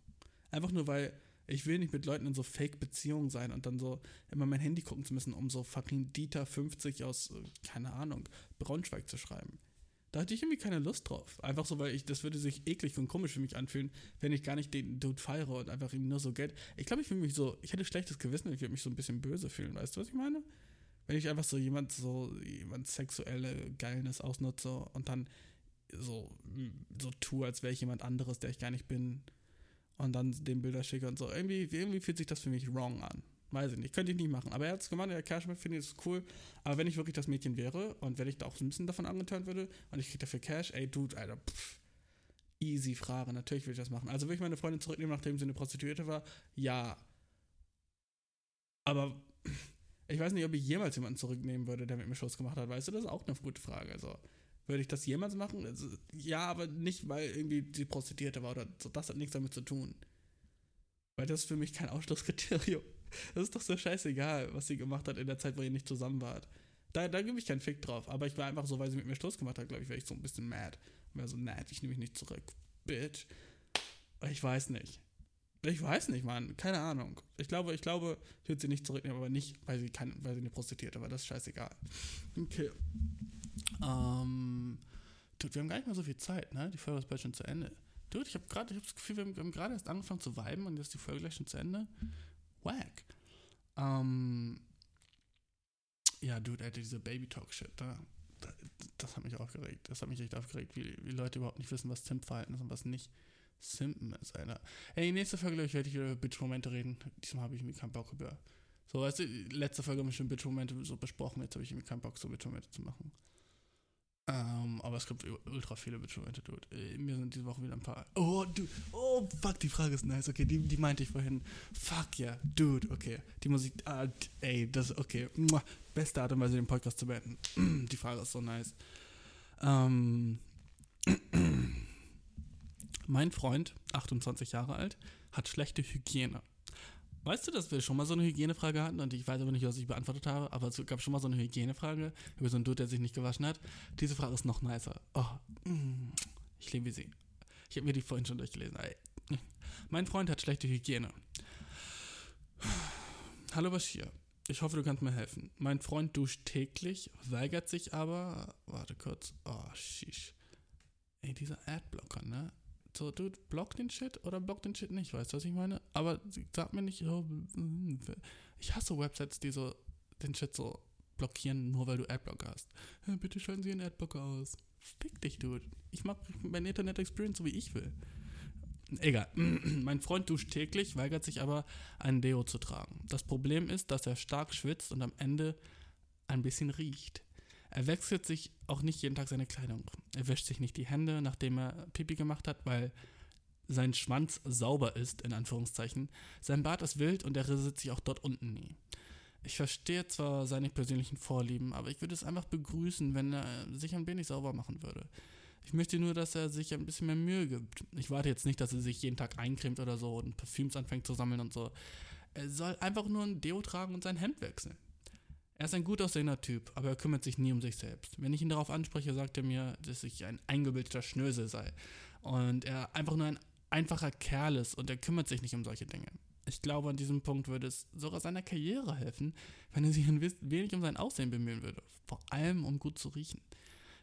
Einfach nur, weil ich will nicht mit Leuten in so Fake-Beziehungen sein und dann so immer mein Handy gucken zu müssen, um so fucking Dieter 50 aus, äh, keine Ahnung, Braunschweig zu schreiben. Da hatte ich irgendwie keine Lust drauf. Einfach so, weil ich, das würde sich eklig und komisch für mich anfühlen, wenn ich gar nicht den Dude feiere und einfach ihm nur so Geld. Ich glaube, ich würde mich so, ich hätte schlechtes Gewissen, ich würde mich so ein bisschen böse fühlen. Weißt du, was ich meine? Wenn ich einfach so jemand so, jemand sexuelle Geilness ausnutze und dann so, so tue, als wäre ich jemand anderes, der ich gar nicht bin und dann den Bilder schicke und so. Irgendwie, irgendwie fühlt sich das für mich wrong an. Weiß ich nicht, könnte ich nicht machen. Aber er hat es gemacht, der Cash finde ich das cool. Aber wenn ich wirklich das Mädchen wäre und wenn ich da auch ein bisschen davon angeturnt würde und ich kriege dafür Cash, ey, Dude, Alter, pff, easy Frage. Natürlich würde ich das machen. Also würde ich meine Freundin zurücknehmen, nachdem sie eine Prostituierte war? Ja. Aber ich weiß nicht, ob ich jemals jemanden zurücknehmen würde, der mit mir Schluss gemacht hat. Weißt du, das ist auch eine gute Frage. Also, würde ich das jemals machen? Also, ja, aber nicht, weil irgendwie die Prostituierte war oder so. Das hat nichts damit zu tun. Weil das ist für mich kein Ausschlusskriterium. (laughs) Das ist doch so scheißegal, was sie gemacht hat in der Zeit, wo ihr nicht zusammen wart. Da, da gebe ich keinen Fick drauf. Aber ich war einfach so, weil sie mit mir Schluss gemacht hat, glaube ich, wäre ich so ein bisschen mad. Wäre so, nein, ich nehme mich nicht zurück. Bitch. Ich weiß nicht. Ich weiß nicht, Mann. Keine Ahnung. Ich glaube, ich glaube, ich würde sie nicht zurücknehmen, aber nicht, weil sie, kann, weil sie eine Prostituierte war. Das ist scheißegal. Okay. Ähm. Dude, wir haben gar nicht mehr so viel Zeit, ne? Die Folge ist bald schon zu Ende. Dude, ich habe gerade, ich habe das Gefühl, wir haben, haben gerade erst angefangen zu viben und jetzt ist die Folge gleich schon zu Ende. Wack. Ähm. Ja, Dude, Alter, diese Baby-Talk-Shit, da, da, das hat mich aufgeregt. Das hat mich echt aufgeregt, wie, wie Leute überhaupt nicht wissen, was Simp-Verhalten ist und was nicht. Simpen ist einer. Ey, nächste Folge, glaube ich, werde ich über Bitch-Momente reden. Diesmal habe ich irgendwie keinen Bock über. So, weißt du, letzte Folge haben wir schon Bitch-Momente so besprochen. Jetzt habe ich irgendwie keinen Bock, so Bitch-Momente zu machen. Ähm, aber es gibt ultra viele Bitch-Momente, Dude. Äh, Mir sind diese Woche wieder ein paar. Oh, Dude. Oh, fuck, die Frage ist nice. Okay, die, die meinte ich vorhin. Fuck ja, yeah. Dude, okay. Die Musik, ah, ey, das, okay. Mua. Beste Art und Weise, den Podcast zu beenden. (clears throat) die Frage ist so nice. Ähm, (clears throat) mein Freund, 28 Jahre alt, hat schlechte Hygiene. Weißt du, dass wir schon mal so eine Hygienefrage hatten und ich weiß aber nicht, was ich beantwortet habe, aber es gab schon mal so eine Hygienefrage über so einen Dude, der sich nicht gewaschen hat. Diese Frage ist noch nicer. Oh, mm, ich liebe sie. Ich habe mir die vorhin schon durchgelesen. Mein Freund hat schlechte Hygiene. Hallo Bashir. Ich hoffe, du kannst mir helfen. Mein Freund duscht täglich, weigert sich aber. Warte kurz. Oh, shish. Ey, dieser Adblocker, ne? So, Dude, block den Shit oder block den Shit nicht, weißt du, was ich meine? Aber sag mir nicht, oh, ich hasse Websites, die so den Shit so blockieren, nur weil du Adblocker hast. Bitte schalten Sie Ihren Adblocker aus. Fick dich, Dude. Ich mag mein Internet Experience so, wie ich will. Egal. (clears throat) mein Freund duscht täglich, weigert sich aber, ein Deo zu tragen. Das Problem ist, dass er stark schwitzt und am Ende ein bisschen riecht. Er wechselt sich auch nicht jeden Tag seine Kleidung. Er wäscht sich nicht die Hände, nachdem er Pipi gemacht hat, weil sein Schwanz sauber ist, in Anführungszeichen. Sein Bart ist wild und er rasiert sich auch dort unten nie. Ich verstehe zwar seine persönlichen Vorlieben, aber ich würde es einfach begrüßen, wenn er sich ein wenig sauber machen würde. Ich möchte nur, dass er sich ein bisschen mehr Mühe gibt. Ich warte jetzt nicht, dass er sich jeden Tag eincremt oder so und Parfüms anfängt zu sammeln und so. Er soll einfach nur ein Deo tragen und sein Hemd wechseln. Er ist ein gut aussehender Typ, aber er kümmert sich nie um sich selbst. Wenn ich ihn darauf anspreche, sagt er mir, dass ich ein eingebildeter Schnösel sei. Und er einfach nur ein einfacher Kerl ist und er kümmert sich nicht um solche Dinge. Ich glaube, an diesem Punkt würde es sogar seiner Karriere helfen, wenn er sich ein wenig um sein Aussehen bemühen würde. Vor allem, um gut zu riechen.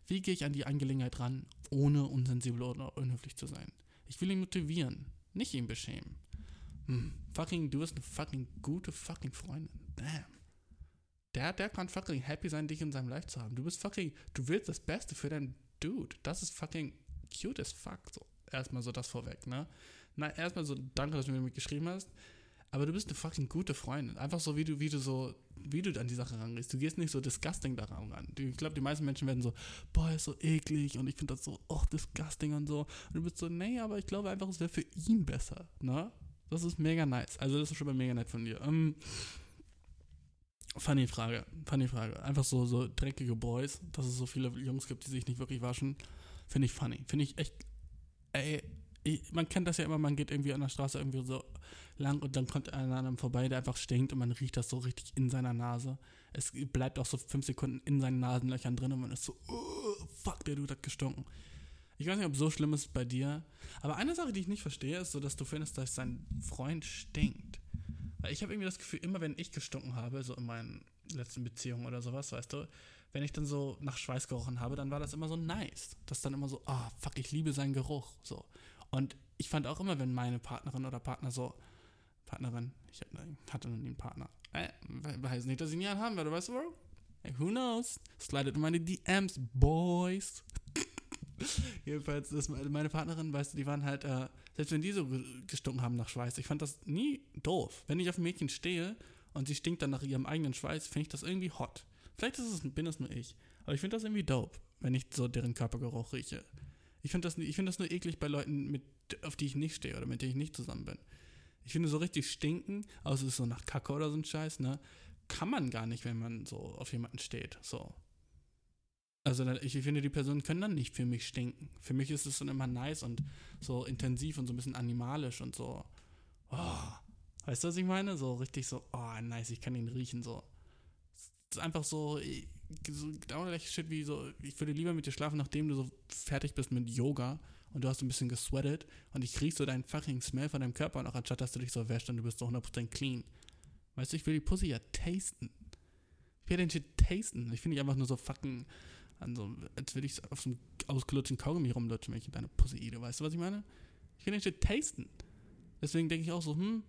Wie gehe ich an die Angelegenheit ran, ohne unsensibel oder unhöflich zu sein? Ich will ihn motivieren, nicht ihn beschämen. Hm, fucking, du bist eine fucking gute fucking Freundin. Damn. Der, der kann fucking happy sein, dich in seinem Life zu haben. Du bist fucking, du willst das Beste für deinen Dude. Das ist fucking cute as fuck. So, erstmal so das vorweg, ne? Na, erstmal so, danke, dass du mir geschrieben hast. Aber du bist eine fucking gute Freundin. Einfach so, wie du, wie du so, wie du an die Sache rangehst. Du gehst nicht so disgusting daran ran. Ich glaube, die meisten Menschen werden so, boah, ist so eklig und ich finde das so, oh, disgusting und so. Und du bist so, nee, aber ich glaube einfach, es wäre für ihn besser, ne? Das ist mega nice. Also, das ist schon mal mega nett von dir. Ähm, funny Frage, funny Frage. Einfach so, so dreckige Boys, dass es so viele Jungs gibt, die sich nicht wirklich waschen. Finde ich funny. Finde ich echt, ey, ich, man kennt das ja immer, man geht irgendwie an der Straße irgendwie so lang und dann kommt einer an einem vorbei, der einfach stinkt und man riecht das so richtig in seiner Nase. Es bleibt auch so fünf Sekunden in seinen Nasenlöchern drin und man ist so, oh, fuck, der Dude hat gestunken. Ich weiß nicht, ob so schlimm ist bei dir, aber eine Sache, die ich nicht verstehe, ist so, dass du findest, dass sein Freund stinkt. Ich habe irgendwie das Gefühl, immer wenn ich gestunken habe, so in meinen letzten Beziehungen oder sowas, weißt du, wenn ich dann so nach Schweiß gerochen habe, dann war das immer so nice. Das ist dann immer so, ah, fuck, ich liebe seinen Geruch, so. Und ich fand auch immer, wenn meine Partnerin oder Partner so, Partnerin, ich hatte noch nie einen Partner. Äh, weiß nicht, dass ich nie einen haben werde, weißt du, Bro? Hey, who knows? Slidet in meine DMs, Boys. (laughs) Jedenfalls, das, meine Partnerin, weißt du, die waren halt, äh, selbst wenn die so gestunken haben nach Schweiß, ich fand das nie doof. Wenn ich auf ein Mädchen stehe und sie stinkt dann nach ihrem eigenen Schweiß, finde ich das irgendwie hot. Vielleicht ist es, bin das nur ich, aber ich finde das irgendwie dope, wenn ich so deren Körpergeruch rieche. Ich finde das, find das nur eklig bei Leuten, mit, auf die ich nicht stehe oder mit denen ich nicht zusammen bin. Ich finde so richtig stinken, außer es ist so nach Kacke oder so ein Scheiß, ne? Kann man gar nicht, wenn man so auf jemanden steht. So. Also ich finde, die Personen können dann nicht für mich stinken. Für mich ist es dann immer nice und so intensiv und so ein bisschen animalisch und so. Oh. Weißt du, was ich meine? So richtig so, oh, nice, ich kann ihn riechen, so. Es ist einfach so, so genau Shit wie so, ich würde lieber mit dir schlafen, nachdem du so fertig bist mit Yoga und du hast ein bisschen gesweatet und ich riech so deinen fucking Smell von deinem Körper noch, anstatt dass du dich so wäschst und du bist so 100% clean. Weißt du, ich will die Pussy ja tasten. Ich will den Shit tasten. Ich finde ich einfach nur so fucking, an so, als würde ich auf so einem ausgelutschten Kaugummi rumlutschen, wenn ich in deine Pussy eat. Weißt du, was ich meine? Ich will den Shit tasten. Deswegen denke ich auch so, hm,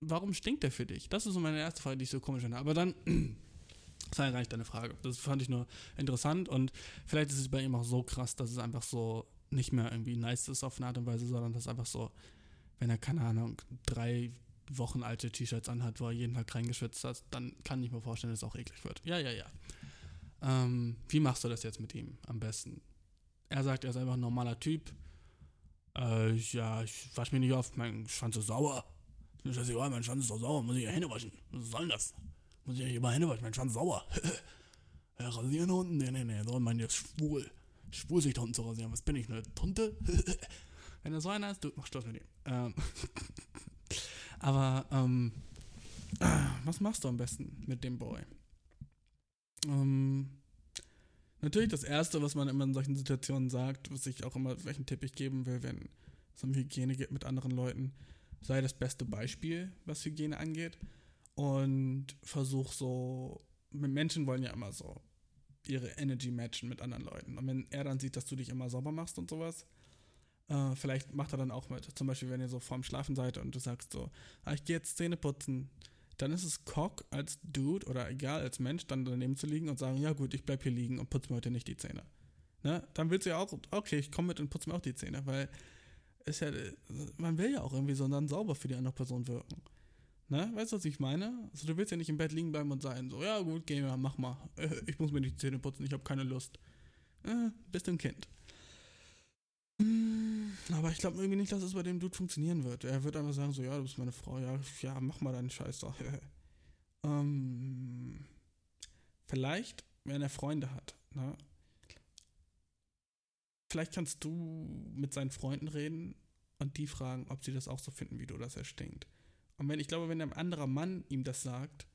warum stinkt der für dich? Das ist so meine erste Frage, die ich so komisch finde. Aber dann, das war ja gar nicht deine Frage. Das fand ich nur interessant und vielleicht ist es bei ihm auch so krass, dass es einfach so nicht mehr irgendwie nice ist auf eine Art und Weise, sondern dass einfach so, wenn er, keine Ahnung, drei Wochen alte T-Shirts anhat, wo er jeden Tag reingeschwitzt hat, dann kann ich mir vorstellen, dass es auch eklig wird. Ja, ja, ja. Ähm, wie machst du das jetzt mit ihm am besten? Er sagt, er ist einfach ein normaler Typ. Äh, ja, ich wasche mich nicht auf, mein Schwanz ist sauer. Ist das egal, mein Schwanz ist doch sauer, muss ich ja Hände waschen. Was soll denn das? Muss ich ja immer Hände waschen, mein Schwanz ist sauer. (laughs) ja, rasieren unten? Nee, nee, nee, soll man jetzt schwul. Schwul sich da unten zu rasieren. Was bin ich, eine Tunte? (laughs) Wenn er so einer ist, du mach Schluss mit ihm. Ähm, (laughs) aber, ähm, (clears throat) was machst du am besten mit dem Boy? Ähm, natürlich das Erste, was man immer in solchen Situationen sagt, was ich auch immer, welchen Tipp ich geben will, wenn es um Hygiene geht mit anderen Leuten, sei das beste Beispiel, was Hygiene angeht. Und versuch so, Menschen wollen ja immer so ihre Energy matchen mit anderen Leuten. Und wenn er dann sieht, dass du dich immer sauber machst und sowas, äh, vielleicht macht er dann auch mit. Zum Beispiel, wenn ihr so vorm Schlafen seid und du sagst so, ah, ich gehe jetzt Zähne putzen, dann ist es Cock als Dude oder egal als Mensch dann daneben zu liegen und sagen, ja gut, ich bleib hier liegen und putze mir heute nicht die Zähne. Ne? Dann willst du ja auch, okay, ich komme mit und putze mir auch die Zähne, weil ist ja, man will ja auch irgendwie so dann sauber für die andere Person wirken. Ne? Weißt du, was ich meine? Also du willst ja nicht im Bett liegen bleiben und sagen, so, ja gut, geh mal, mach mal. Ich muss mir die Zähne putzen, ich habe keine Lust. Äh, bist du ein Kind. Hm, Aber ich glaube irgendwie nicht, dass es bei dem Dude funktionieren wird. Er wird einfach sagen, so, ja, du bist meine Frau, ja, ja, mach mal deinen Scheiß doch. (laughs) ähm, vielleicht, wenn er Freunde hat, ne? Vielleicht kannst du mit seinen Freunden reden und die fragen, ob sie das auch so finden, wie du, dass er stinkt. Und wenn, ich glaube, wenn ein anderer Mann ihm das sagt,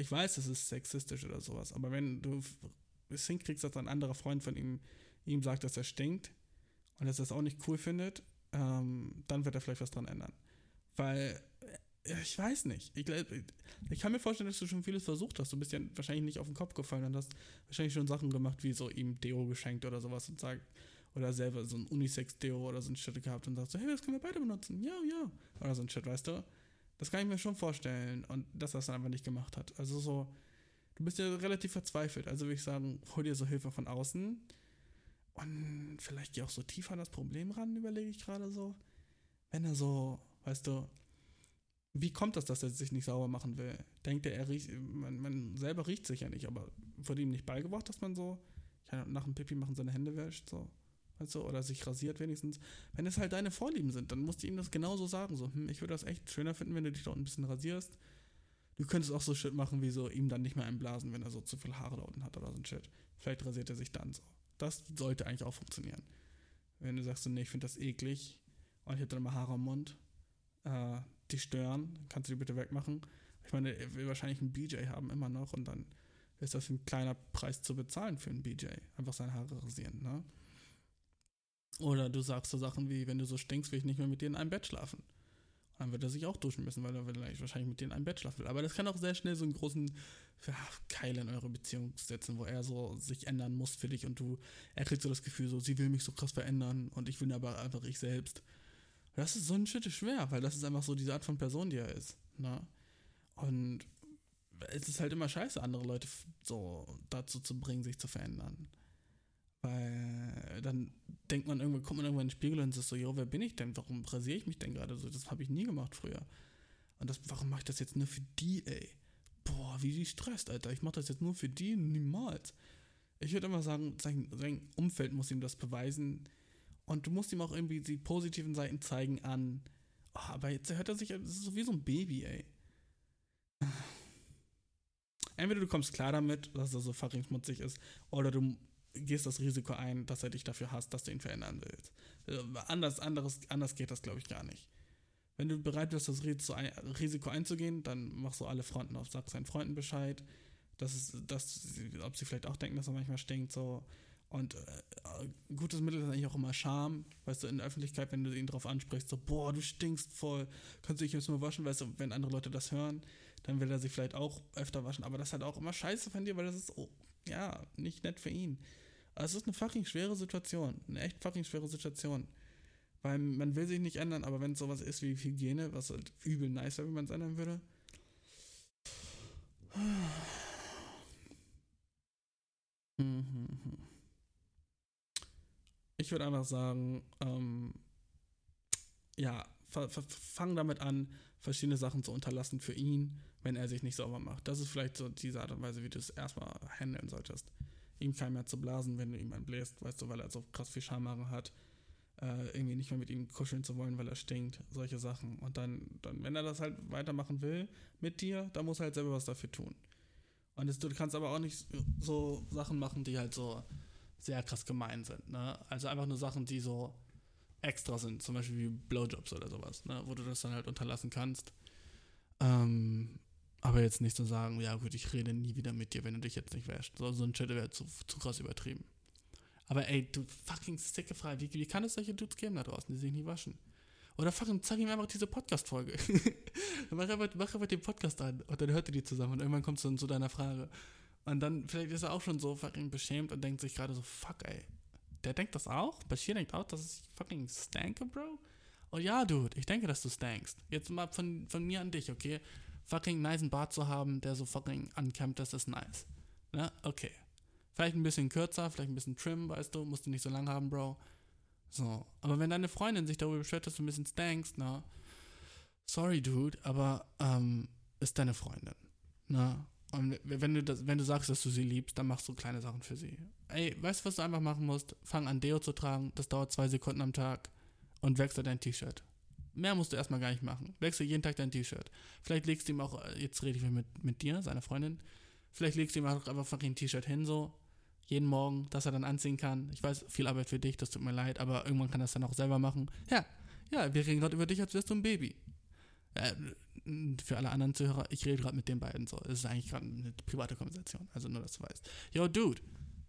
ich weiß, das ist sexistisch oder sowas, aber wenn du es hinkriegst, dass ein anderer Freund von ihm ihm sagt, dass er stinkt und dass er es auch nicht cool findet, ähm, dann wird er vielleicht was dran ändern. Weil, äh, ich weiß nicht. Ich, glaub, ich kann mir vorstellen, dass du schon vieles versucht hast. Du bist ja wahrscheinlich nicht auf den Kopf gefallen und hast wahrscheinlich schon Sachen gemacht, wie so ihm Deo geschenkt oder sowas und sagt, oder selber so ein Unisex-Deo oder so ein Shit gehabt und sagst so, hey, das können wir beide benutzen. Ja, ja. Oder so ein Shit, weißt du? Das kann ich mir schon vorstellen. Und dass er es einfach nicht gemacht hat. Also so, du bist ja relativ verzweifelt. Also würde ich sagen, hol dir so Hilfe von außen. Und vielleicht geh auch so tiefer an das Problem ran, überlege ich gerade so. Wenn er so, weißt du, wie kommt das, dass er sich nicht sauber machen will? Denkt er, er riecht, man, man selber riecht sich ja nicht, aber wurde ihm nicht beigebracht, dass man so, nach dem Pipi machen seine Hände wäscht, so. Weißt du, oder sich rasiert wenigstens. Wenn es halt deine Vorlieben sind, dann musst du ihm das genauso sagen. So, hm, ich würde das echt schöner finden, wenn du dich dort ein bisschen rasierst. Du könntest auch so Shit machen, wie so ihm dann nicht mehr einblasen, wenn er so zu viel Haare da unten hat oder so ein Shit. Vielleicht rasiert er sich dann so. Das sollte eigentlich auch funktionieren. Wenn du sagst, nee, ich finde das eklig und ich habe dann immer Haare am Mund, äh, die stören, kannst du die bitte wegmachen. Ich meine, er will wahrscheinlich einen BJ haben immer noch und dann ist das ein kleiner Preis zu bezahlen für einen BJ. Einfach seine Haare rasieren, ne? Oder du sagst so Sachen wie, wenn du so stinkst, will ich nicht mehr mit dir in einem Bett schlafen. Dann wird er sich auch duschen müssen, weil er vielleicht wahrscheinlich mit dir in einem Bett schlafen will. Aber das kann auch sehr schnell so einen großen Keil in eure Beziehung setzen, wo er so sich ändern muss für dich und du, er kriegt so das Gefühl, so, sie will mich so krass verändern und ich will aber einfach ich selbst. Das ist so ein Shit schwer, weil das ist einfach so diese Art von Person, die er ist. Ne? Und es ist halt immer scheiße, andere Leute so dazu zu bringen, sich zu verändern. Weil dann denkt man irgendwann, kommt man irgendwann in den Spiegel und ist so, jo, wer bin ich denn? Warum rasiere ich mich denn gerade so? Das habe ich nie gemacht früher. Und das, warum mache ich das jetzt nur für die, ey? Boah, wie die stresst, Alter. Ich mache das jetzt nur für die, niemals. Ich würde immer sagen, sein, sein Umfeld muss ihm das beweisen. Und du musst ihm auch irgendwie die positiven Seiten zeigen an. Oh, aber jetzt hört er sich, das ist so wie so ein Baby, ey. Entweder du kommst klar damit, dass er so fucking schmutzig ist, oder du gehst das Risiko ein, dass er dich dafür hasst, dass du ihn verändern willst. Äh, Anders, anderes, anders geht das, glaube ich, gar nicht. Wenn du bereit bist, das Risiko ein- Risiko einzugehen, dann machst du alle Fronten auf, sag seinen Freunden Bescheid, dass es, dass, ob sie vielleicht auch denken, dass er manchmal stinkt, so. Und äh, gutes Mittel ist eigentlich auch immer Scham, weißt du, in der Öffentlichkeit, wenn du ihn drauf ansprichst, so, boah, du stinkst voll, kannst du dich jetzt mal waschen, weißt du, wenn andere Leute das hören, dann will er sich vielleicht auch öfter waschen, aber das ist halt auch immer scheiße von dir, weil das ist, oh, ja, nicht nett für ihn. Aber es ist eine fucking schwere Situation, eine echt fucking schwere Situation. Weil man will sich nicht ändern, aber wenn es sowas ist wie Hygiene, was halt übel nice wäre, wenn man es ändern würde. Ich würde einfach sagen, ähm, ja, fa- fa- fang damit an, verschiedene Sachen zu unterlassen für ihn, wenn er sich nicht sauber macht. Das ist vielleicht so diese Art und Weise, wie du es erstmal handeln solltest. Ihm keinen mehr zu blasen, wenn du ihm einen bläst, weißt du, weil er so krass viel Schamhaare hat. Äh, irgendwie nicht mehr mit ihm kuscheln zu wollen, weil er stinkt. Solche Sachen. Und dann, dann, wenn er das halt weitermachen will mit dir, dann muss er halt selber was dafür tun. Und das, du kannst aber auch nicht so Sachen machen, die halt so sehr krass gemein sind. Ne? Also einfach nur Sachen, die so extra sind, zum Beispiel wie Blowjobs oder sowas, ne? wo du das dann halt unterlassen kannst. Ähm, aber jetzt nicht so sagen, ja gut, ich rede nie wieder mit dir, wenn du dich jetzt nicht wäschst. So, so ein Shit wäre zu, zu krass übertrieben. Aber ey, du fucking sicke Frage, wie, wie kann es solche Dudes geben da draußen, die sich nie waschen? Oder fucking zeig ihm einfach diese Podcast-Folge. (laughs) mach, einfach, mach einfach den Podcast an und dann hört ihr die zusammen und irgendwann kommst du dann zu deiner Frage. Und dann vielleicht ist er auch schon so fucking beschämt und denkt sich gerade so, fuck ey, der denkt das auch? Bashir denkt auch, dass ich fucking stanke, Bro? Oh ja, Dude, ich denke, dass du stankst. Jetzt mal von, von mir an dich, okay? Fucking nice Bart zu haben, der so fucking ankämmt, das ist nice. Ne? Okay. Vielleicht ein bisschen kürzer, vielleicht ein bisschen trim, weißt du, musst du nicht so lang haben, Bro. So. Aber wenn deine Freundin sich darüber beschwert, dass du ein bisschen stankst, na, sorry, Dude, aber, ähm, ist deine Freundin. Na, und wenn du, das, wenn du sagst, dass du sie liebst, dann machst du kleine Sachen für sie. Ey, weißt du, was du einfach machen musst? Fang an, Deo zu tragen. Das dauert zwei Sekunden am Tag. Und wechsel dein T-Shirt. Mehr musst du erstmal gar nicht machen. Wechsel jeden Tag dein T-Shirt. Vielleicht legst du ihm auch, jetzt rede ich mit, mit dir, seiner Freundin. Vielleicht legst du ihm auch einfach ein T-Shirt hin, so. Jeden Morgen, dass er dann anziehen kann. Ich weiß, viel Arbeit für dich, das tut mir leid, aber irgendwann kann er es dann auch selber machen. Ja, ja, wir reden gerade über dich, als wärst du ein Baby. Äh, für alle anderen Zuhörer, ich rede gerade mit den beiden so. Es ist eigentlich gerade eine private Konversation. Also nur, dass du weißt. Yo, Dude.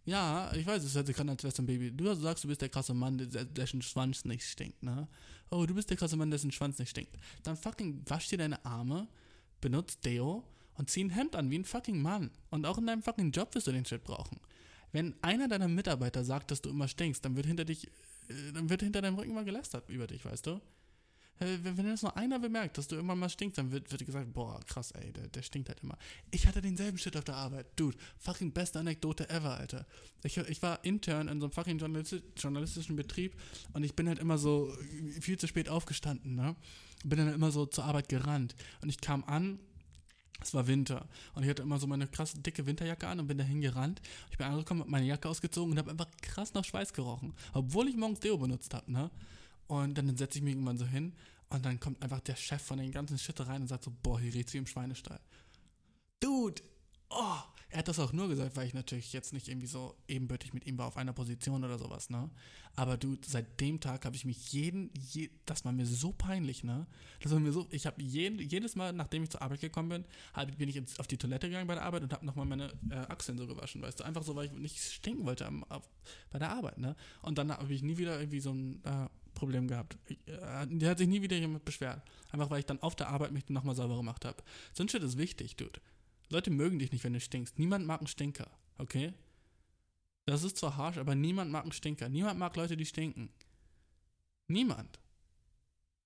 Ja, ich weiß, es hört sich gerade als wärst du ein Baby. Du sagst, du bist der krasse Mann, der, dessen Schwanz nicht stinkt, ne? Oh, du bist der krasse Mann, dessen Schwanz nicht stinkt. Dann fucking wasch dir deine Arme, benutzt Deo und zieh ein Hemd an wie ein fucking Mann. Und auch in deinem fucking Job wirst du den Shit brauchen. Wenn einer deiner Mitarbeiter sagt, dass du immer stinkst, dann wird hinter dich, äh, dann wird hinter deinem Rücken mal gelästert über dich, weißt du? Wenn, das nur einer bemerkt, dass du immer mal stinkst, dann wird, wird gesagt, boah, krass, ey, der, der stinkt halt immer. Ich hatte denselben Shit auf der Arbeit. Dude, fucking beste Anekdote ever, Alter. Ich, ich war Intern in so einem fucking journalisti journalistischen Betrieb und ich bin halt immer so viel zu spät aufgestanden, ne? Bin dann immer so zur Arbeit gerannt. Und ich kam an, es war Winter und ich hatte immer so meine krasse dicke Winterjacke an und bin dahin gerannt. Ich bin angekommen, hab meine Jacke ausgezogen und habe einfach krass nach Schweiß gerochen, obwohl ich morgens Deo benutzt habe, ne? Und dann setze ich mich irgendwann so hin und dann kommt einfach der Chef von den ganzen Shit rein und sagt so, boah, hier riecht sie im Schweinestall. Dude, oh, er hat das auch nur gesagt, weil ich natürlich jetzt nicht irgendwie so ebenbürtig mit ihm war auf einer Position oder sowas, ne? Aber du, seit dem Tag habe ich mich jeden, je, das war mir so peinlich, ne? Das war mir so, ich habe jedes Mal, nachdem ich zur Arbeit gekommen bin, hab, bin ich auf die Toilette gegangen bei der Arbeit und habe nochmal meine äh, Achseln so gewaschen, weißt du? Einfach so, weil ich nicht stinken wollte am, auf, bei der Arbeit, ne? Und dann habe ich nie wieder irgendwie so ein äh, Problem gehabt. Äh, der hat sich nie wieder jemand beschwert. Einfach weil ich dann auf der Arbeit mich nochmal sauber gemacht habe. So ein ist wichtig, Dude. Leute mögen dich nicht, wenn du stinkst. Niemand mag einen Stinker, okay? Das ist zwar harsh, aber niemand mag einen Stinker. Niemand mag Leute, die stinken. Niemand.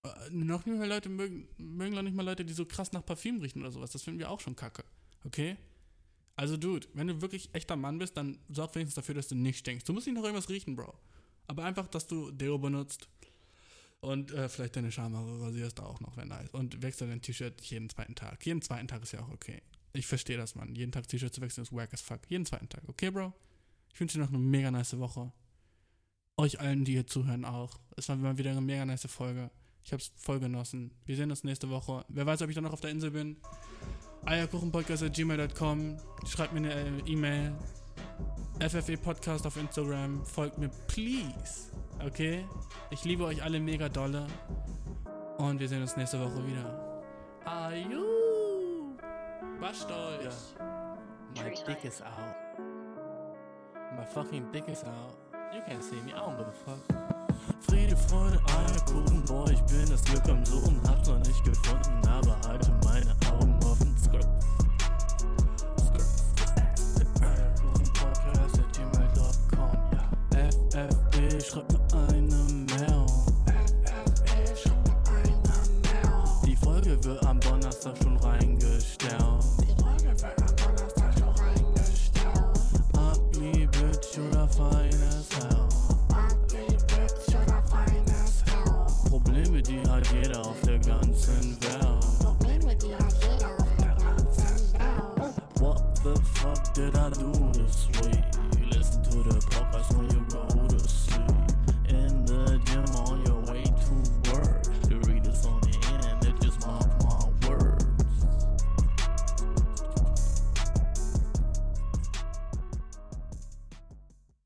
Äh, noch nicht mal Leute mögen, mögen noch nicht mal Leute, die so krass nach Parfüm riechen oder sowas. Das finden wir auch schon kacke. Okay? Also, Dude, wenn du wirklich echter Mann bist, dann sorg wenigstens dafür, dass du nicht stinkst. Du musst nicht noch irgendwas riechen, Bro. Aber einfach, dass du Deo benutzt und äh, vielleicht deine Schamhaare rasierst auch noch, wenn nice. Und wechsel dein T-Shirt jeden zweiten Tag. Jeden zweiten Tag ist ja auch okay. Ich verstehe das, Mann. Jeden Tag T-Shirt zu wechseln ist wack as fuck. Jeden zweiten Tag. Okay, Bro? Ich wünsche dir noch eine mega nice Woche. Euch allen, die hier zuhören, auch. Es war mal wieder eine mega nice Folge. Ich hab's voll genossen. Wir sehen uns nächste Woche. Wer weiß, ob ich dann noch auf der Insel bin. Eierkuchenpodcast.gmail.com. Schreibt mir eine E-Mail. FFE Podcast auf Instagram. Folgt mir, please. Okay? Ich liebe euch alle mega dolle. Und wir sehen uns nächste Woche wieder. Aju! Wascht euch! My dick is out. My fucking dick is out. You can't see me, I don't give a fuck. Friede, Freude, Eierkuchen, boah, ich bin das Glück am Suchen, hab's noch nicht gefunden, aber halte meine Augen offen. Skrrt.